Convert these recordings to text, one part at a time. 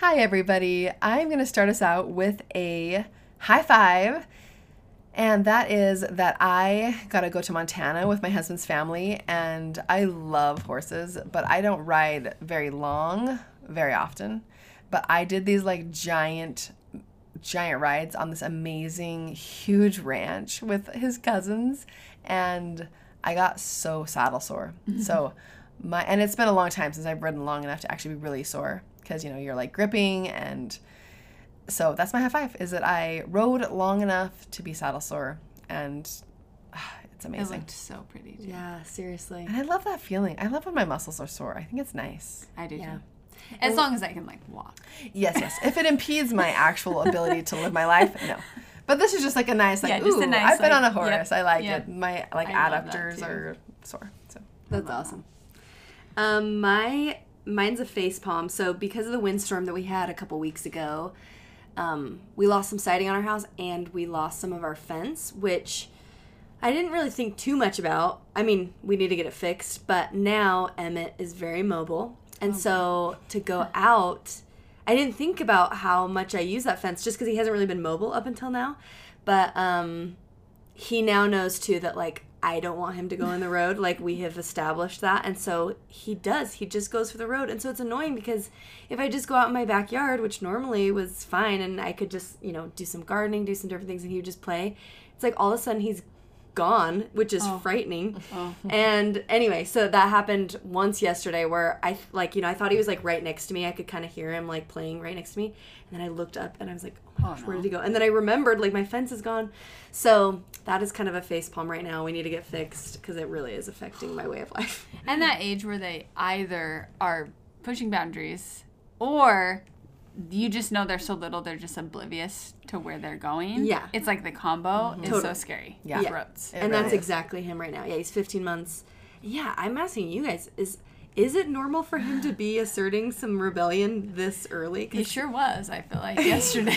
Hi, everybody. I'm going to start us out with a high five. And that is that I got to go to Montana with my husband's family. And I love horses, but I don't ride very long, very often. But I did these like giant, giant rides on this amazing, huge ranch with his cousins. And I got so saddle sore. Mm-hmm. So, my, and it's been a long time since I've ridden long enough to actually be really sore because you know you're like gripping and so that's my high five is that I rode long enough to be saddle sore and uh, it's amazing. It looked so pretty. Too. Yeah, seriously. And I love that feeling. I love when my muscles are sore. I think it's nice. I do yeah. too. As long as I can like walk. Yes, yes. if it impedes my actual ability to live my life, no. But this is just like a nice like yeah, ooh, nice, I've been like, on a horse. Yep, I like yep. it. My like I adductors are sore. So that's awesome. Um, my mine's a face palm. So because of the windstorm that we had a couple weeks ago, um, we lost some siding on our house and we lost some of our fence, which I didn't really think too much about. I mean, we need to get it fixed, but now Emmett is very mobile. And okay. so to go out, I didn't think about how much I use that fence just because he hasn't really been mobile up until now. But um, he now knows too that like I don't want him to go in the road. Like we have established that. And so he does. He just goes for the road. And so it's annoying because if I just go out in my backyard, which normally was fine, and I could just, you know, do some gardening, do some different things, and he would just play, it's like all of a sudden he's gone, which is oh. frightening. Oh. And anyway, so that happened once yesterday where I like, you know, I thought he was like right next to me. I could kind of hear him like playing right next to me. And then I looked up and I was like, oh my oh, gosh, no. where did he go? And then I remembered like my fence is gone. So that is kind of a face palm right now. We need to get fixed because it really is affecting my way of life. And that age where they either are pushing boundaries or you just know they're so little they're just oblivious to where they're going. Yeah. It's like the combo mm-hmm. is totally. so scary. Yeah. yeah. And really that's is. exactly him right now. Yeah, he's 15 months. Yeah, I'm asking you guys is is it normal for him to be asserting some rebellion this early? He sure was. I feel like yesterday.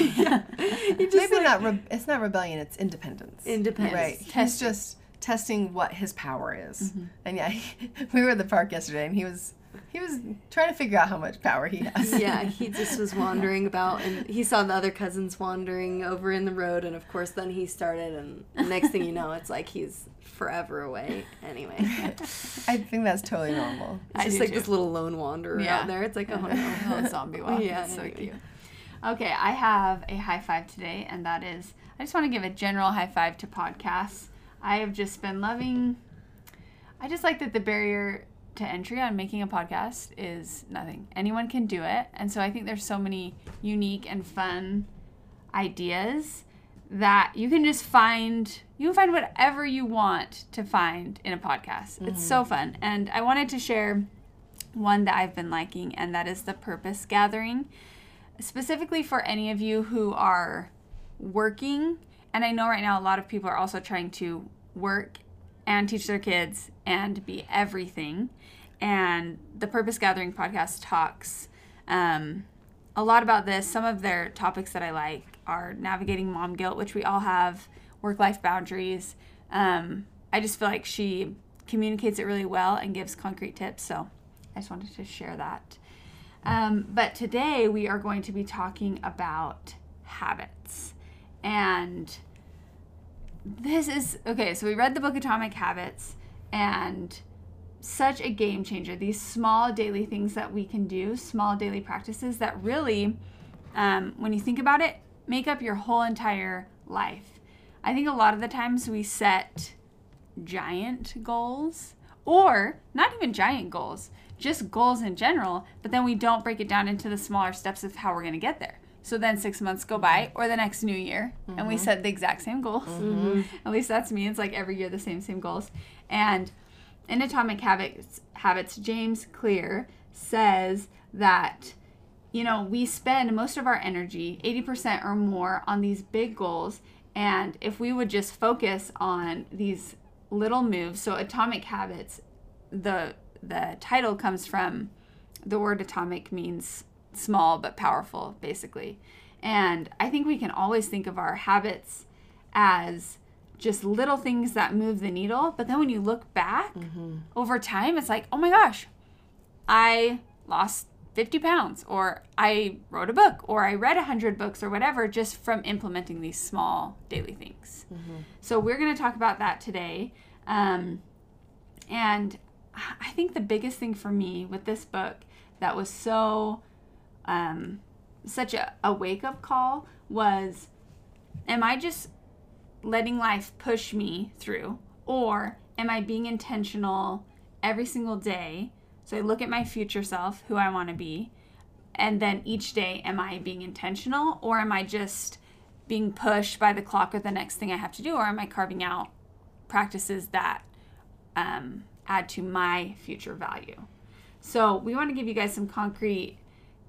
Maybe like, not. Re- it's not rebellion. It's independence. Independence. Right. He's just testing what his power is. Mm-hmm. And yeah, he, we were at the park yesterday, and he was he was trying to figure out how much power he has. yeah, he just was wandering about, and he saw the other cousins wandering over in the road, and of course, then he started, and the next thing you know, it's like he's forever away. Anyway, I think that's totally normal. It's just like too. this little lone wanderer yeah. out there. It's like oh, a whole zombie walk. Yeah, it's so anyway. cute. Okay, I have a high five today, and that is I just want to give a general high five to podcasts. I have just been loving. I just like that the barrier to entry on making a podcast is nothing. Anyone can do it. And so I think there's so many unique and fun ideas that you can just find you can find whatever you want to find in a podcast. Mm-hmm. It's so fun. And I wanted to share one that I've been liking and that is the purpose gathering. Specifically for any of you who are working and I know right now a lot of people are also trying to work and teach their kids and be everything. And the Purpose Gathering podcast talks um, a lot about this. Some of their topics that I like are navigating mom guilt, which we all have, work life boundaries. Um, I just feel like she communicates it really well and gives concrete tips. So I just wanted to share that. Um, but today we are going to be talking about habits. And this is okay. So we read the book Atomic Habits, and such a game changer. These small daily things that we can do, small daily practices that really, um, when you think about it, make up your whole entire life. I think a lot of the times we set giant goals, or not even giant goals, just goals in general, but then we don't break it down into the smaller steps of how we're going to get there. So then six months go by, or the next new year, mm-hmm. and we mm-hmm. set the exact same goals. Mm-hmm. At least that's me. It's like every year the same same goals. And in Atomic Habits, Habits James Clear says that you know, we spend most of our energy, 80% or more, on these big goals. And if we would just focus on these little moves, so atomic habits, the the title comes from the word atomic means small but powerful, basically. And I think we can always think of our habits as just little things that move the needle. But then when you look back over time, it's like, oh my gosh, I lost 50 pounds, or I wrote a book, or I read 100 books, or whatever, just from implementing these small daily things. So we're going to talk about that today. Um, and I think the biggest thing for me with this book that was so, um, such a, a wake up call was am I just letting life push me through, or am I being intentional every single day? So I look at my future self, who I want to be, and then each day, am I being intentional, or am I just being pushed by the clock or the next thing I have to do, or am I carving out practices that um, add to my future value? So we want to give you guys some concrete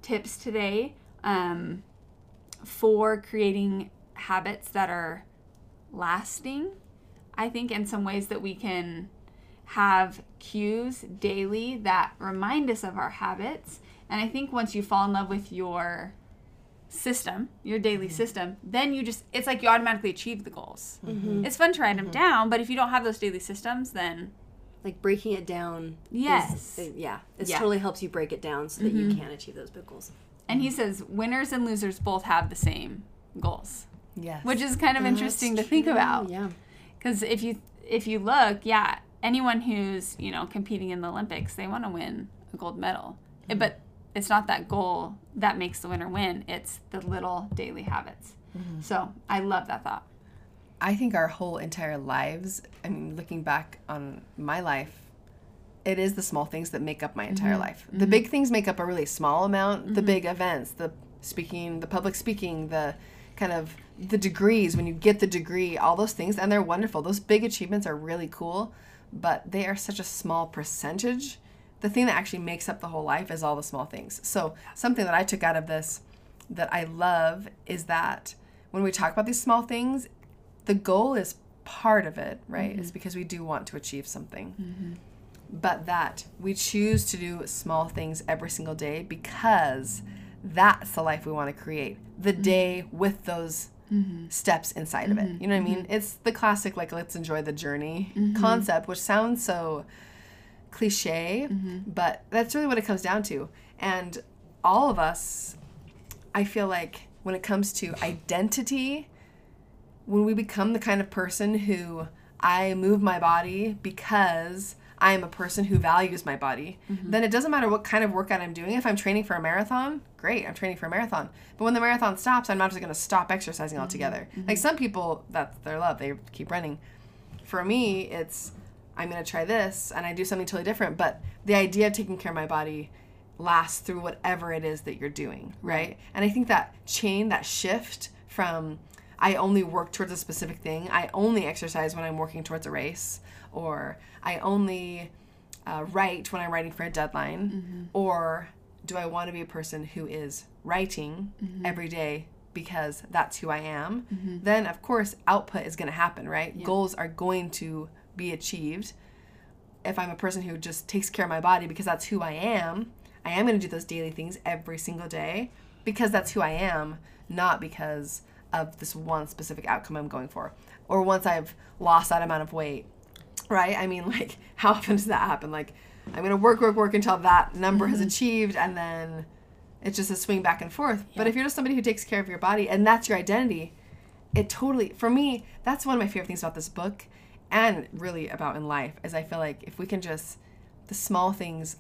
tips today um, for creating habits that are lasting. I think in some ways that we can have cues daily that remind us of our habits. And I think once you fall in love with your system, your daily mm-hmm. system, then you just, it's like you automatically achieve the goals. Mm-hmm. It's fun to write them mm-hmm. down, but if you don't have those daily systems, then Like breaking it down. is- Yes. it- yeah. It Yeah. totally helps you break it down so that you can achieve those big goals. And he says winners and losers both have the same goals, Yes. which is kind of oh, interesting to think about. Yeah. Because if you if you look, yeah, anyone who's you know competing in the Olympics, they want to win a gold medal. Eh, But it's not that goal that makes the winner win. It's the little daily habits. Mm-hmm. So I love that thought. I think our whole entire lives, I mean, looking back on my life, it is the small things that make up my entire mm-hmm. life. The big things make up a really small amount. The big events, the speaking, the public speaking, the kind of the degrees, when you get the degree, all those things, and they're wonderful. Those big achievements are really cool, but they are such a small percentage. The thing that actually makes up the whole life is all the small things. So, something that I took out of this that I love is that when we talk about these small things, the goal is part of it, right? Is mm-hmm. because we do want to achieve something. Mm-hmm. But that we choose to do small things every single day because that's the life we want to create. The mm-hmm. day with those Mm-hmm. steps inside of it. Mm-hmm. You know what I mean? Mm-hmm. It's the classic, like, let's enjoy the journey concept, which sounds so cliche, but that's really what it comes down to. And all of us, I feel like when it comes to identity, when we become the kind of person who I move my body because I am a person who values my body, mm-hmm. then it doesn't matter what kind of workout I'm doing. If I'm training for a marathon, great, I'm training for a marathon. But when the marathon stops, I'm not just going to stop exercising mm-hmm. altogether. Mm-hmm. Like some people, that's their love, they keep running. For me, it's I'm going to try this and I do something totally different. But the idea of taking care of my body lasts through whatever it is that you're doing, right? And I think that chain, that shift from I only work towards a specific thing, I only exercise when I'm working towards a race, or I only uh, write when I'm writing for a deadline, mm-hmm. or do I want to be a person who is writing mm-hmm. every day because that's who I am? Mm-hmm. Then, of course, output is going to happen, right? Goals are going to be achieved. If I'm a person who just takes care of my body because that's who I am, I am going to do those daily things every single day because that's who I am, not because of this one specific outcome I'm going for. Or once I've lost that amount of weight, right? I mean, like, how often does that happen? Like, I'm going to work, work, work until that number has mm-hmm. achieved, and then it's just a swing back and forth. But if you're just somebody who takes care of your body and that's your identity, it totally, for me, that's one of my favorite things about this book and really about in life is I feel like if we can just, the small things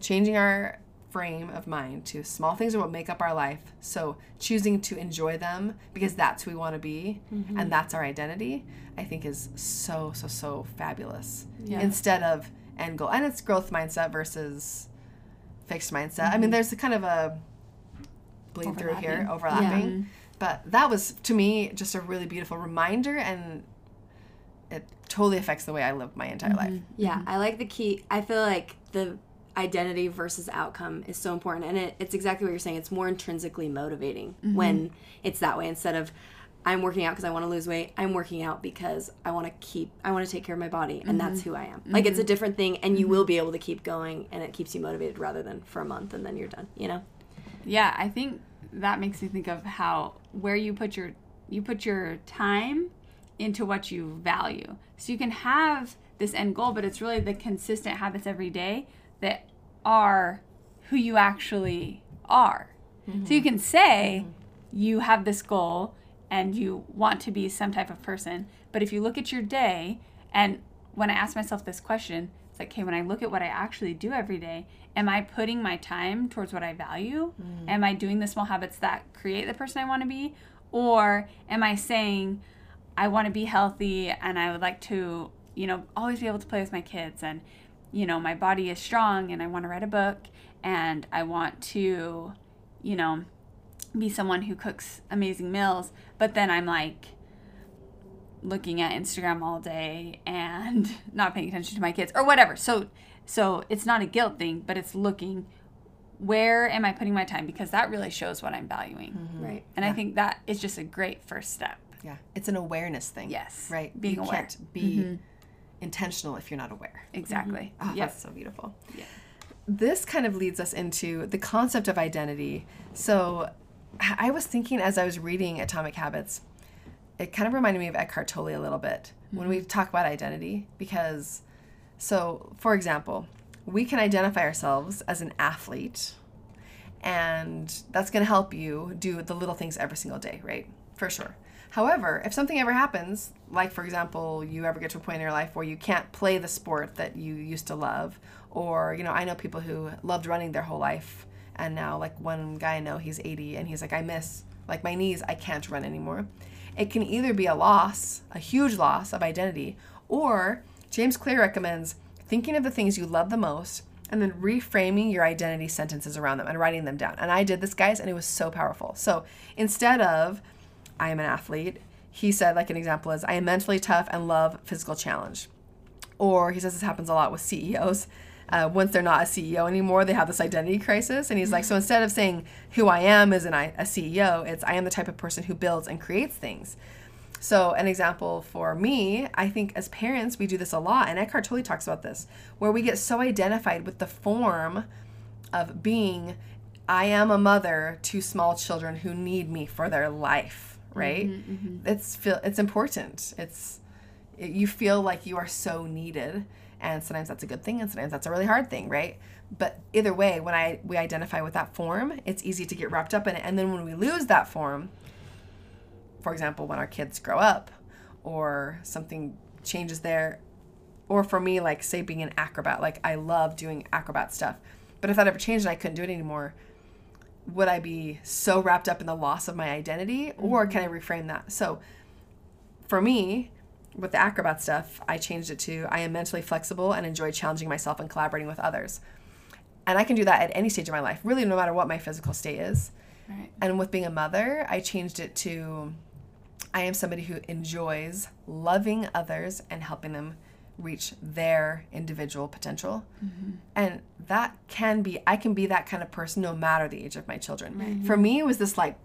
changing our frame of mind to small things are what make up our life. So choosing to enjoy them because that's who we want to be and mm-hmm. that's our identity, I think is so, so, so fabulous. Yeah. Instead of end goal. And it's growth mindset versus fixed mindset. I mean, mm-hmm. there's a kind of a bleed through here, overlapping. But that was, to me, just a really beautiful reminder and it totally affects the way I live my entire mm-hmm. life. Yeah, I like the key. I feel like the identity versus outcome is so important. And it, it's exactly what you're saying. It's more intrinsically motivating mm-hmm. when it's that way. Instead of i'm working out because i want to lose weight. I'm working out because i want to keep i want to take care of my body and mm-hmm. that's who i am. Like it's a mm-hmm. different thing and you will be able to keep going and it keeps you motivated rather than for a month and then you're done you know? Yeah, I think that makes me think of how where you put your you put your time into what you value. So you can have this end goal, but it's really the consistent habits every day that are who you actually are. So you mm-hmm. can say mm-hmm. you have this goal and you want to be some type of person, but if you look at your day and when I ask myself this question, it's like, okay, when I look at what I actually do every day, am I putting my time towards what I value? Mm. Am I doing the small habits that create the person I want to be? Or am I saying, I want to be healthy and I would like to, you know, always be able to play with my kids and, you know, my body is strong and I want to write a book and I want to, you know, be someone who cooks amazing meals, but then I'm like, looking at Instagram all day and not paying attention to my kids or whatever. So so it's not a guilt thing, but it's looking where am I putting my time because that really shows what I'm valuing. right And I think that is just a great first step. Yeah, it's an awareness thing. Yes. right. Being you aware. Mm-hmm. can't be intentional if you're not aware. Exactly. Oh, Yep. That's so beautiful. Yeah. This kind of leads us into the concept of identity. So I was thinking as I was reading Atomic Habits, it kind of reminded me of Eckhart Tolle a little bit when we mm-hmm. talk about identity because so for example, we can identify ourselves as an athlete and that's going to help you do the little things every single day, right? For sure. However, if something ever happens, like for example, you ever get to a point in your life where you can't play the sport that you used to love, or you know, I know people who loved running their whole life, and now like one guy I know, he's 80, and he's like, I miss like my knees, I can't run anymore. It can either be a loss, a huge loss of identity, or James Clear recommends thinking of the things you love the most and then reframing your identity sentences around them and writing them down. And I did this, guys, and it was so powerful. So instead of, I am an athlete, he said, like an example is, I am mentally tough and love physical challenge. Or he says this happens a lot with CEOs. Uh, once they're not a CEO anymore, they have this identity crisis. And he's like, so instead of saying who I am as an, I- a CEO, it's I am the type of person who builds and creates things. So, an example for me, I think as parents, we do this a lot, and Eckhart Tolle talks about this, where we get so identified with the form of being, I am a mother to small children who need me for their life, right? Mm-hmm, mm-hmm. It's feel it's important. It's it, you feel like you are so needed, and sometimes that's a good thing, and sometimes that's a really hard thing, right? But either way, when I we identify with that form, it's easy to get wrapped up in it, and then when we lose that form, for example, when our kids grow up or something changes there, or for me, like say being an acrobat, like I love doing acrobat stuff, but if that ever changed and I couldn't do it anymore, would I be so wrapped up in the loss of my identity, or can I reframe that? So for me, with the acrobat stuff, I changed it to I am mentally flexible and enjoy challenging myself and collaborating with others. And I can do that at any stage of my life, really, no matter what my physical state is. Right. And with being a mother, I changed it to I am somebody who enjoys loving others and helping them reach their individual potential. Mm-hmm. And that can be, I can be that kind of person no matter the age of my children. For me, it was this like,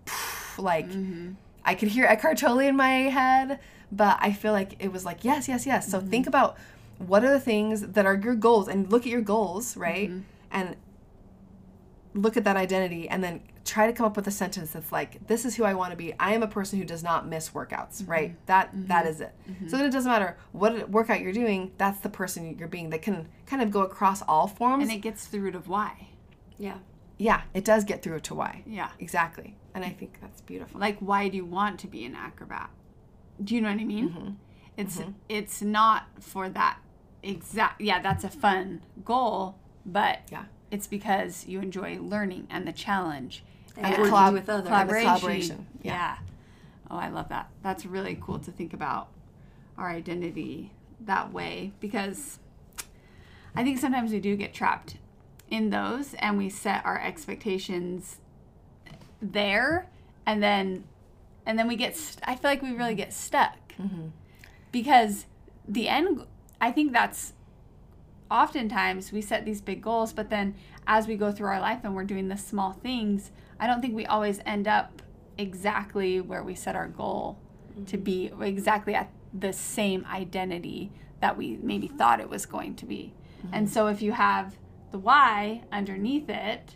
like, mm-hmm. I could hear Eckhart Tolle in my head, but I feel like it was like, yes, yes, yes. So think mm-hmm. about what are the things that are your goals and look at your goals, right? And look at that identity and then try to come up with a sentence that's like this is who i want to be. I am a person who does not miss workouts mm-hmm. right? That mm-hmm. that is it. Mm-hmm. So then it doesn't matter what workout you're doing that's the person you're being. That can kind of go across all forms. And it gets to the root of why. yeah. Yeah it does get through to why. Yeah. exactly. And i think that's beautiful. Like why do you want to be an acrobat? Do you know what I mean? Mm-hmm. It's it's not for that exact yeah, that's a fun goal, but Yeah. it's because you enjoy learning and the challenge And And working collab- with others. collaboration. collaboration, yeah. Yeah. Oh, I love that. That's really cool to think about our identity that way because I think sometimes we do get trapped in those and we set our expectations there and then and then we get st- I feel like we really get stuck. Because the end I think that's oftentimes we set these big goals, but then as we go through our life and we're doing the small things, I don't think we always end up exactly where we set our goal mm-hmm. to be, exactly at the same identity that we maybe thought it was going to be. Mm-hmm. And so if you have the why underneath it,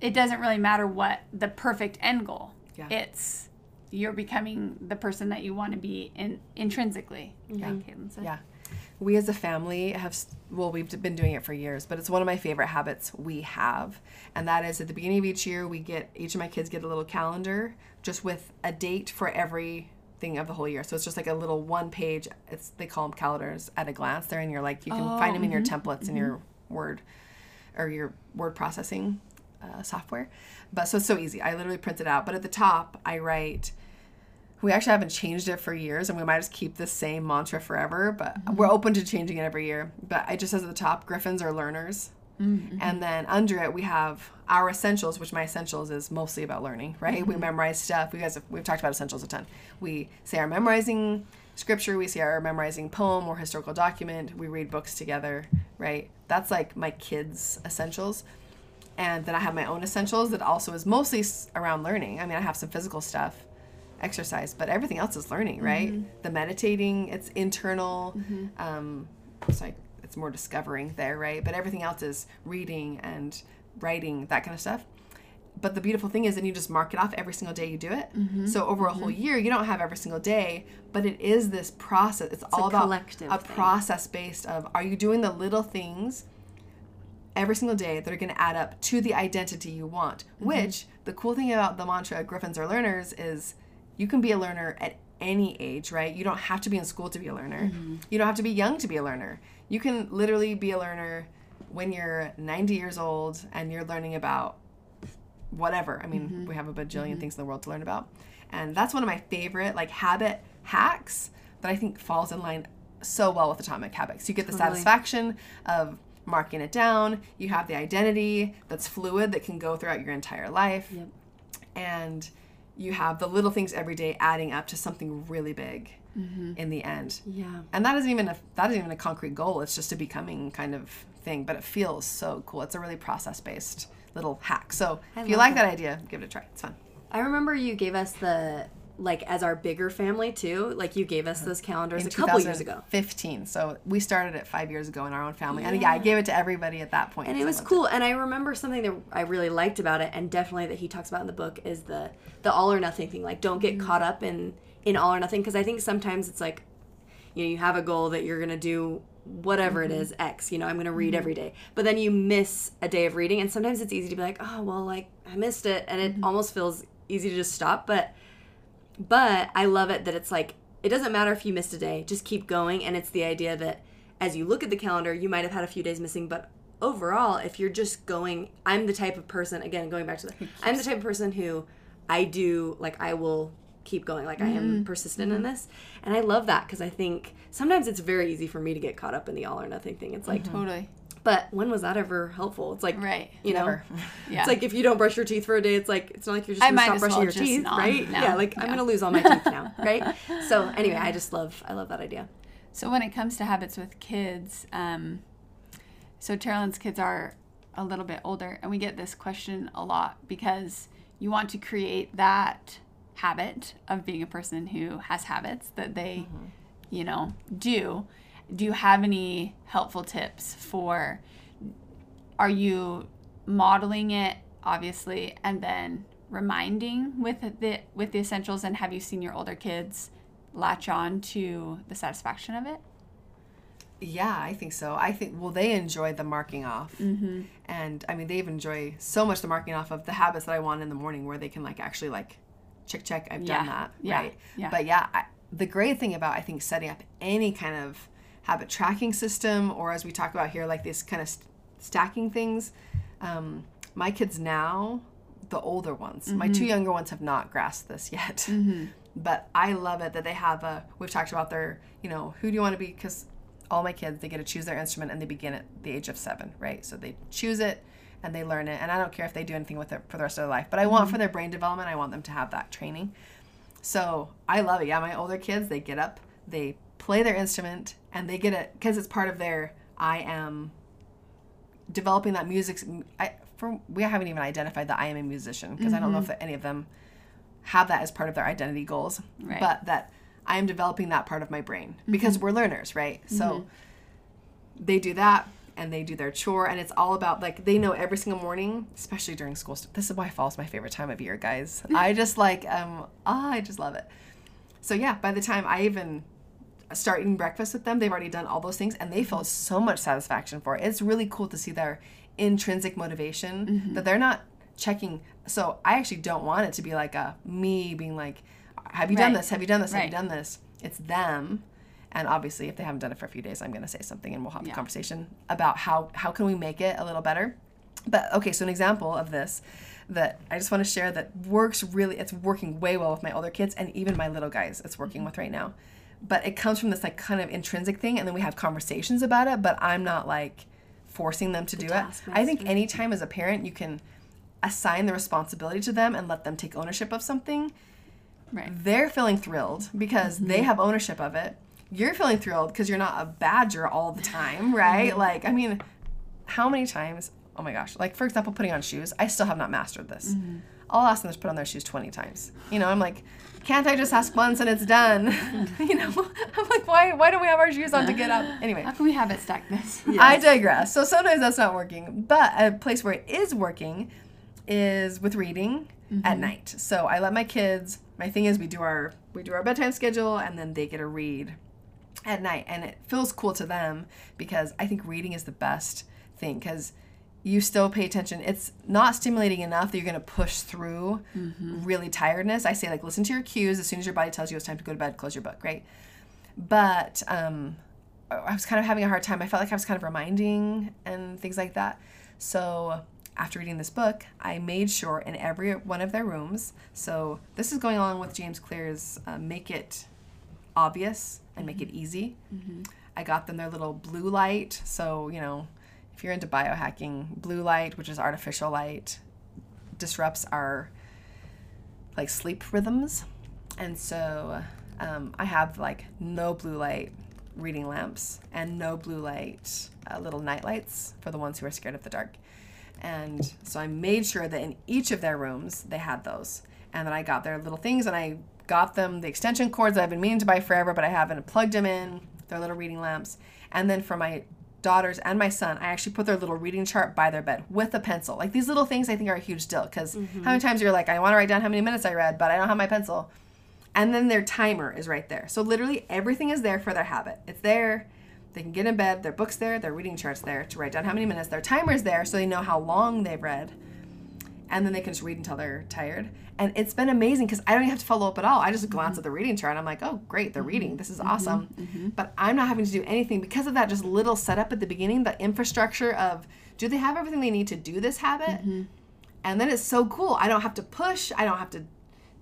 it doesn't really matter what the perfect end goal. Yeah. It's you're becoming the person that you want to be in intrinsically. Yeah. Yeah. We as a family have well, we've been doing it for years, but it's one of my favorite habits we have, and that is at the beginning of each year we get each of my kids get a little calendar just with a date for every thing of the whole year. So it's just like a little one page. It's they call them calendars at a glance. There, and you're like you can oh, find them in your mm-hmm. templates mm-hmm. in your Word or your word processing uh, software. But so it's so easy. I literally print it out. But at the top, I write. We actually haven't changed it for years, and we might just keep the same mantra forever. But mm-hmm. we're open to changing it every year. But I just says at the top, Griffins are learners. Mm-hmm. And then under it, we have our essentials, which my essentials is mostly about learning, right? Mm-hmm. We memorize stuff. We guys have, we've talked about essentials a ton. We say our memorizing scripture, we see our memorizing poem or historical document. We read books together, right? That's like my kids' essentials. And then I have my own essentials that also is mostly around learning. I mean, I have some physical stuff, exercise, but everything else is learning, right? Mm-hmm. The meditating, it's internal. Mm-hmm. Um, it's like it's more discovering there, right? But everything else is reading and writing, that kind of stuff. But the beautiful thing is, then you just mark it off every single day you do it. Mm-hmm. So over a whole mm-hmm. year, you don't have every single day, but it is this process. It's, it's all about a thing. process based of are you doing the little things every single day that are going to add up to the identity you want. Mm-hmm. Which the cool thing about the mantra Griffins are learners is you can be a learner at any age, right? You don't have to be in school to be a learner. Mm-hmm. You don't have to be young to be a learner. You can literally be a learner when you're 90 years old and you're learning about whatever. I mean, mm-hmm. we have a bajillion mm-hmm. things in the world to learn about. And that's one of my favorite like habit hacks that I think falls in line so well with atomic habits. You get the totally. satisfaction of marking it down. You have the identity that's fluid that can go throughout your entire life. Yep. And you have the little things every day adding up to something really big mm-hmm. in the end. Yeah. And that isn't even a that isn't even a concrete goal. It's just a becoming kind of thing, but it feels so cool. It's a really process based little hack. So I if you like that. that idea, give it a try. It's fun. I remember you gave us the like as our bigger family too. Like you gave us those calendars in a couple years ago. Fifteen. So we started it five years ago in our own family, yeah. and yeah, I gave it to everybody at that point. And it was cool. It. And I remember something that I really liked about it, and definitely that he talks about in the book is the the all or nothing thing. Like don't get mm-hmm. caught up in in all or nothing because I think sometimes it's like, you know, you have a goal that you're gonna do whatever mm-hmm. it is x you know i'm going to read mm-hmm. every day but then you miss a day of reading and sometimes it's easy to be like oh well like i missed it and it mm-hmm. almost feels easy to just stop but but I love it that it's like it doesn't matter if you missed a day, just keep going. And it's the idea that as you look at the calendar, you might have had a few days missing, but overall, if you're just going, I'm the type of person, again, going back to the, I'm the type of person who I do, like, I will keep going. Like, mm-hmm. I am mm-hmm. persistent mm-hmm. in this. And I love that because I think sometimes it's very easy for me to get caught up in the all or nothing thing. It's like, mm-hmm. totally. But when was that ever helpful? It's like, right, you know, yeah. It's like if you don't brush your teeth for a day, it's like it's not like you're just gonna stop brushing well your teeth, right? No. Yeah, like. I'm gonna lose all my teeth now, right? So anyway, I just love I love that idea. So when it comes to habits with kids, um, so Terrell's kids are a little bit older, and we get this question a lot because you want to create that habit of being a person who has habits that they, mm-hmm. you know, do do you have any helpful tips for are you modeling it obviously and then reminding with the with the essentials and have you seen your older kids latch on to the satisfaction of it yeah i think so i think well they enjoy the marking off mm-hmm. and i mean they enjoy so much the marking off of the habits that i want in the morning where they can like actually like check check i've yeah. done that yeah. right yeah. but yeah I, the great thing about i think setting up any kind of habit tracking system, or as we talk about here, like this kind of st- stacking things. Um, my kids now, the older ones, mm-hmm. my two younger ones have not grasped this yet. Mm-hmm. But I love it that they have a. We've talked about their, you know, who do you want to be? Because all my kids, they get to choose their instrument and they begin at the age of seven, right? So they choose it and they learn it. And I don't care if they do anything with it for the rest of their life, but I want mm-hmm. for their brain development, I want them to have that training. So I love it. Yeah, my older kids, they get up, they play their instrument and they get it because it's part of their I am developing that music. I for we haven't even identified that I am a musician because I don't know if any of them have that as part of their identity goals, Right. but that I am developing that part of my brain because we're learners, right? So they do that and they do their chore and it's all about like they know every single morning especially during school st- this is why fall is my favorite time of year guys i just like um ah, i just love it so yeah by the time i even start eating breakfast with them they've already done all those things and they feel so much satisfaction for it. It's really cool to see their intrinsic motivation mm-hmm. that they're not checking. So i actually don't want it to be like a me being like have you done this? Have you done this? Have you done this? It's them. And obviously if they haven't done it for a few days i'm going to say something and we'll have Yeah. a conversation about how how can we make it a little better. But okay so an example of this that i just want to share that works really it's working way well with my older kids and even my little guys it's working mm-hmm. with right now but it comes from this like kind of intrinsic thing and then we have conversations about it but i'm not like forcing them to do it i think anytime as a parent you can assign the responsibility to them and let them take ownership of something Right. they're feeling thrilled because they have ownership of it. You're feeling thrilled because you're not a badger all the time, right? Like, I mean, how many times? Oh my gosh! Like for example, putting on shoes. I still have not mastered this. I'll ask them to put on their shoes twenty times. You know, I'm like, can't I just ask once and it's done? you know, I'm like, why? Why do we have our shoes on to get up? Anyway, How can we habit stack this? I digress. So sometimes that's not working. But a place where it is working is with reading at mm-hmm. night. So I let my kids. My thing is we do our we do our bedtime schedule and then they get a read at night and it feels cool to them because I think reading is the best thing because you still pay attention. It's not stimulating enough that you're going to push through really tiredness. I say like listen to your cues as soon as your body tells you it's time to go to bed, close your book, right? But um I was kind of having a hard time. I felt like I was kind of reminding and things like that. So after reading this book, I made sure in every one of their rooms. So this is going along with James Clear's uh, "Make It Obvious and Make It Easy." I got them their little blue light. So you know, if you're into biohacking, blue light, which is artificial light, disrupts our like sleep rhythms, and so um, I have like no blue light reading lamps and no blue light uh, little night lights for the ones who are scared of the dark. And so I made sure that in each of their rooms they had those. And then I got their little things and I got them the extension cords that I've been meaning to buy forever, but I haven't plugged them in, their little reading lamps. And then for my daughters and my son, I actually put their little reading chart by their bed with a pencil. Like these little things I think are a huge deal because how many mm-hmm. times you're like, I want to write down how many minutes I read, but I don't have my pencil. And then their timer is right there. So literally everything is there for their habit. It's there. They can get in bed, their book's there, their reading chart's there to write down how many minutes. Their timer's there so they know how long they've read. And then they can just read until they're tired. And it's been amazing because I don't even have to follow up at all. I just glance mm-hmm. at the reading chart and I'm like, oh, great, they're mm-hmm. reading. This is mm-hmm. awesome. But I'm not having to do anything because of that just little setup at the beginning, the infrastructure of do they have everything they need to do this habit? And then it's so cool. I don't have to push, I don't have to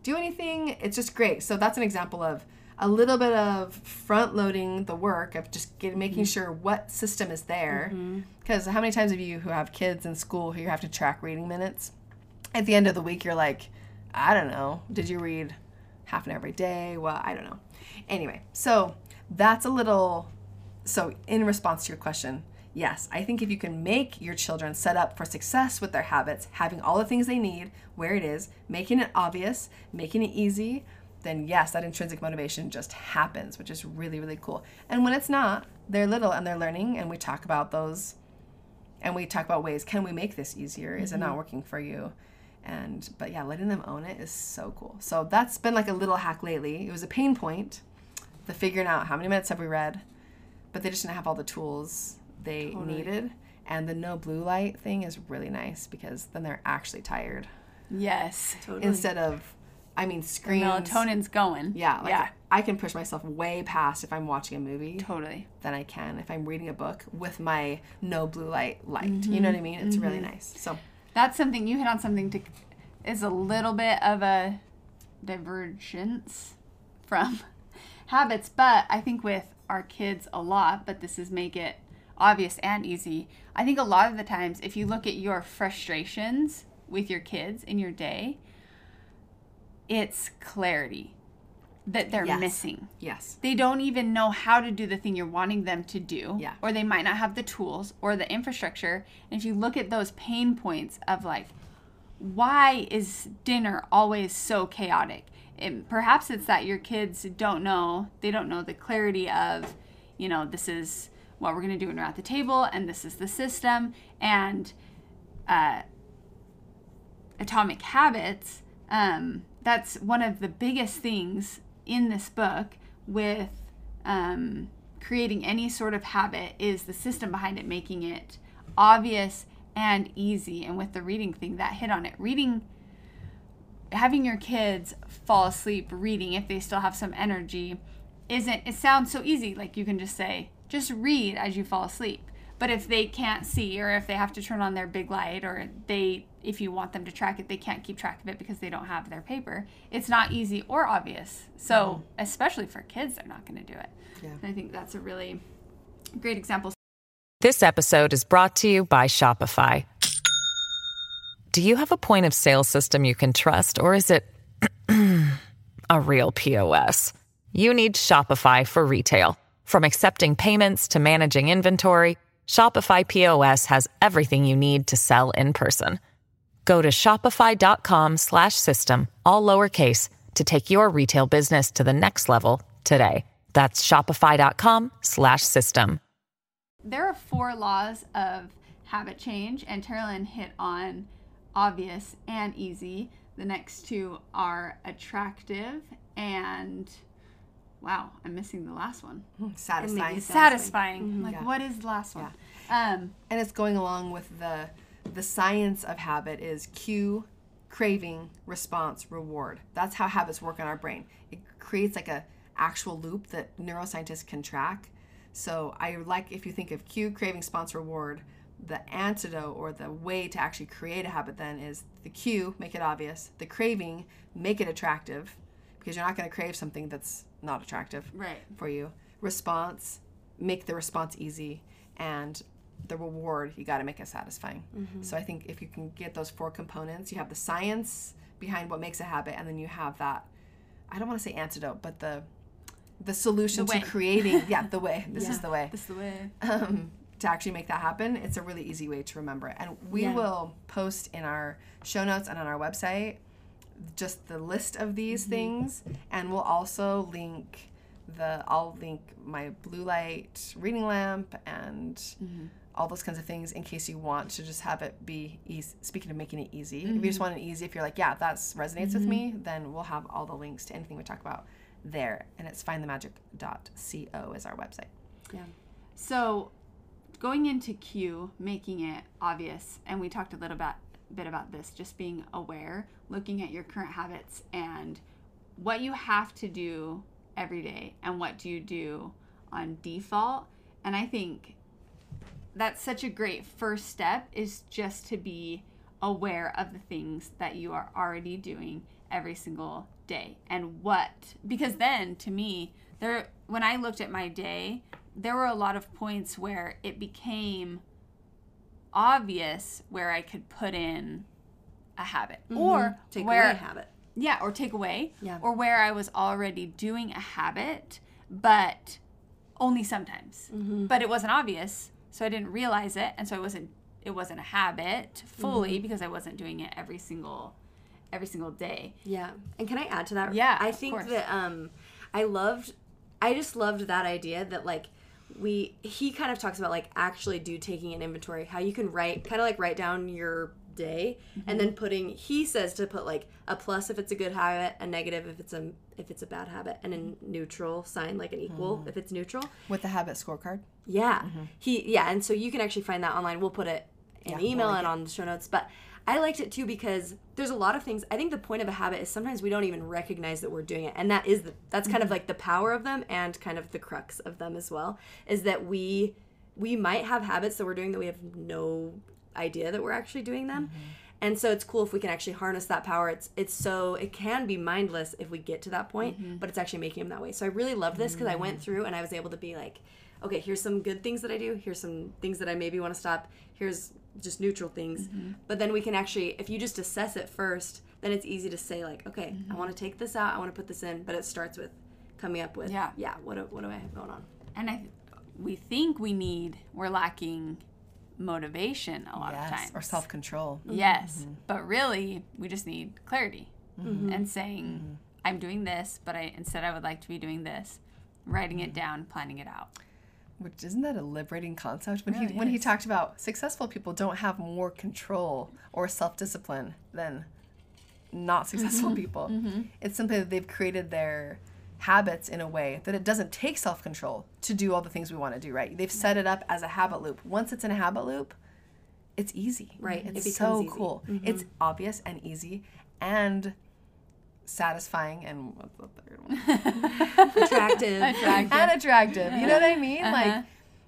do anything. It's just great. So that's an example of a little bit of front loading the work of just get, making sure what system is there. Because how many times have you who have kids in school who you have to track reading minutes? At the end of the week, you're like, I don't know. Did you read half an hour every day? Well, I don't know. Anyway, so that's a little. So, in response to your question, yes, I think if you can make your children set up for success with their habits, having all the things they need where it is, making it obvious, making it easy, then yes, that intrinsic motivation just happens, which is really, really cool. And when it's not, they're little and they're learning, and we talk about those and we talk about ways can we make this easier? Is it not mm-hmm. working for you? And but yeah, letting them own it is so cool. So that's been like a little hack lately. It was a pain point, the figuring out how many minutes have we read, but they just didn't have all the tools they needed. And the no blue light thing is really nice because then they're actually tired Yes. Totally. instead of, I mean, screen Melatonin's going. Yeah, like yeah. I can push myself way past if I'm watching a movie Totally. than I can if I'm reading a book with my no blue light light. You mm-hmm, know what I mean? It's really mm-hmm. nice. So That's something you hit on something to is a little bit of a divergence from habits, but I think with our kids a lot, but this is make it obvious and easy. I think a lot of the times if you look at your frustrations with your kids in your day, it's clarity. That they're Yes. missing. Yes. They don't even know how to do the thing you're wanting them to do. Yeah. Or they might not have the tools or the infrastructure. And if you look at those pain points of like, why is dinner always so chaotic? And perhaps it's that your kids don't know, they don't know the clarity of, you know, this is what we're going to do when we're at the table and this is the system. And uh, atomic habits, um, that's one of the biggest things in this book with um, creating any sort of habit is the system behind it, making it obvious and easy. And with the reading thing, that hit on it. Reading, having your kids fall asleep reading if they still have some energy isn't, it sounds so easy. Like you can just say, just read as you fall asleep. But if they can't see, or if they have to turn on their big light, or they, if you want them to track it, they can't keep track of it because they don't have their paper, it's not easy or obvious. So, especially for kids, they're not going to do it. Yeah. And I think that's a really great example. This episode is brought to you by Shopify. Do you have a point of sale system you can trust, or is it a real POS? You need Shopify for retail. From accepting payments to managing inventory, Shopify POS has everything you need to sell in person. Go to shopify.com slash system, all lowercase, to take your retail business to the next level today. That's shopify.com slash system. there are four laws of habit change, and Terilyn hit on obvious and easy. The next two are attractive and wow, I'm missing the last one. Satisfying. Amazing. Satisfying. Like, Yeah. what is the last one? Um, and it's going along with the the science of habit is cue craving response reward that's how habits work in our brain it creates like a actual loop that neuroscientists can track so i like if you think of cue craving response reward the antidote or the way to actually create a habit then is the cue make it obvious the craving make it attractive because you're not going to crave something that's not attractive right. for you. Response, make the response easy, and the reward you got to make it satisfying. Mm-hmm. So I think if you can get those four components, you have the science behind what makes a habit, and then you have that. I don't want to say antidote, but the the solution The to creating yeah the way this is the way This is the way. um, to actually make that happen, it's a really easy way to remember it. And we Yeah. will post in our show notes and on our website just the list of these mm-hmm. things, and we'll also link the. I'll link my blue light reading lamp and mm-hmm. All those kinds of things in case you want to just have it be easy. Speaking of making it easy, if you just mm-hmm. want it easy, if you're like, yeah, that resonates with me, mm-hmm. then we'll have all the links to anything we talk about there, and it's findthemagic.co is our website. Yeah. So, going into cue, making it obvious, and we talked a little bit, bit about this, just being aware, looking at your current habits and what you have to do every day and what do you do on default. And I think that's such a great first step is just to be aware of the things that you are already doing every single day and what because then to me there when i looked at my day there were a lot of points where it became obvious where i could put in a habit or Take where away a habit. yeah, or take away. Yeah. Or where I was already doing a habit, but only sometimes. Mm-hmm. But it wasn't obvious, so I didn't realize it, and so it wasn't it wasn't a habit fully Mm-hmm. because I wasn't doing it every single every single day. Yeah. And can I add to that? Yeah, I think that um I loved I just loved that idea that like we he kind of talks about like actually do taking an inventory, how you can write kind of like write down your day Mm-hmm. and then putting he says to put like a plus if it's a good habit, a negative if it's a if it's a bad habit, and a neutral sign like an equal Mm. if it's neutral. With the habit scorecard. Yeah. He yeah, and so you can actually find that online. We'll put it in Yeah, email link and on the show notes. But I liked it too because there's a lot of things. I think the point of a habit is sometimes we don't even recognize that we're doing it, and that is the that's kind of like the power of them and kind of the crux of them as well. Is that we we might have habits that we're doing that we have no idea that we're actually doing them. Mm-hmm. And so it's cool if we can actually harness that power. It's it's so it can be mindless if we get to that point, mm-hmm. but it's actually making them that way. So I really love this because I went mm. through and I was able to be like, okay, here's some good things that I do. Here's some things that I maybe want to stop. Here's just neutral things. Mm-hmm. But then we can actually, if you just assess it first, then it's easy to say like, okay, I want to take this out, I want to put this in, but it starts with coming up with Yeah. yeah, what do, what do I have going on? And I, we think we need, we're lacking motivation a lot of times. Or self control. Mm-hmm. Yes, mm-hmm. but really, we just need clarity mm-hmm. and saying, "I'm doing this, but I instead I would like to be doing this." Writing it down, planning it out. Which isn't that a liberating concept? When oh, he Really when he talked about successful people don't have more control or self discipline than not successful people. It's simply that they've created their habits in a way that it doesn't take self control to do all the things we want to do, right? They've set it up as a habit loop. Once it's in a habit loop, it's easy. Right, It's becomes so easy. cool. It's obvious and easy and satisfying and what's the third one? Attractive. and attractive. You know what I mean? Uh-huh. Like,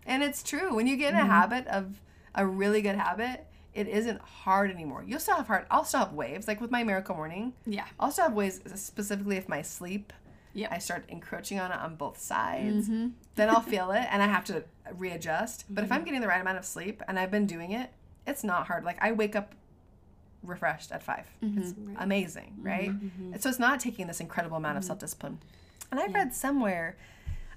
and it's true. When you get in a habit of a really good habit, it isn't hard anymore. You'll still have hard. I'll still have waves. Like with my miracle morning, Yeah. I'll still have waves specifically if my sleep. Yep. I start encroaching on it on both sides. Mm-hmm. Then I'll feel it and I have to readjust. But if mm-hmm. I'm getting the right amount of sleep and I've been doing it, it's not hard. Like I wake up refreshed at 5 mm-hmm. It's amazing, right? And So it's not taking this incredible amount of self discipline. And I've read somewhere,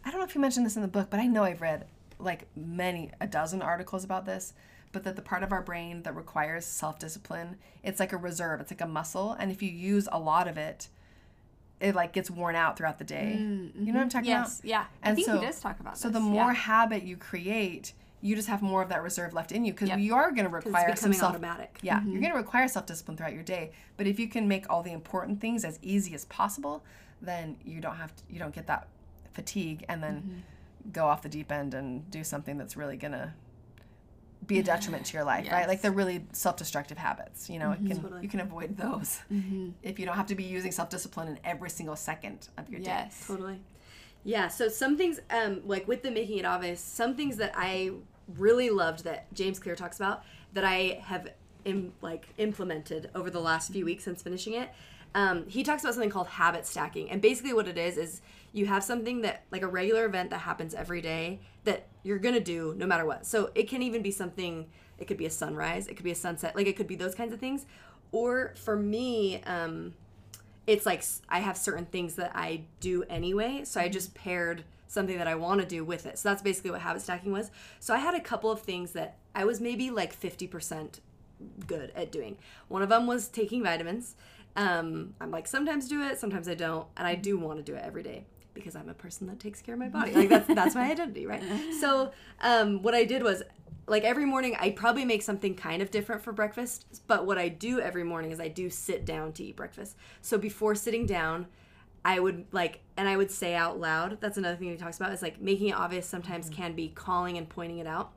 I don't know if you mentioned this in the book, but I know I've read like many, a dozen articles about this. But that the part of our brain that requires self discipline, it's like a reserve, it's like a muscle. And if you use a lot of it, it like gets worn out throughout the day. Mm, you know what I'm mm-hmm. talking Yes. about? Yeah. I think so- he does talk about that. So this. the more yeah. habit you create, you just have more of that reserve left in you because Yep. you are going to It's require some self. automatic. Yeah, you're mm-hmm. going to require self discipline throughout your day. But if you can make all the important things as easy as possible, then you don't have to. You don't get that fatigue and then mm-hmm. go off the deep end and do something that's really going to be a detriment to your life, right? Like they're really self-destructive habits. You know, it mm-hmm. can Totally. you can avoid those mm-hmm. if you don't have to be using self-discipline in every single second of your day. Yes. Totally. Yeah, so some things, um, like with the making it obvious, some things that I really loved that James Clear talks about that I have Im- like implemented over the last few mm-hmm. weeks since finishing it. Um, he talks about something called habit stacking, and basically what it is is you have something that like a regular event that happens every day that you're gonna do no matter what. So it can even be something. It could be a sunrise. It could be a sunset. Like it could be those kinds of things. Or for me, um, it's like I have certain things that I do anyway. So I just paired something that I want to do with it. So that's basically what habit stacking was. So I had a couple of things that I was maybe like 50% good at doing. One of them was taking vitamins. Um, I'm like, sometimes do it, sometimes I don't. And I do want to do it every day because I'm a person that takes care of my body. Like that's, that's my identity, right? So um, what I did was like every morning I probably make something kind of different for breakfast, but what I do every morning is I do sit down to eat breakfast. So before sitting down, I would like and I would say out loud. That's another thing he talks about is like making it obvious sometimes can be calling and pointing it out.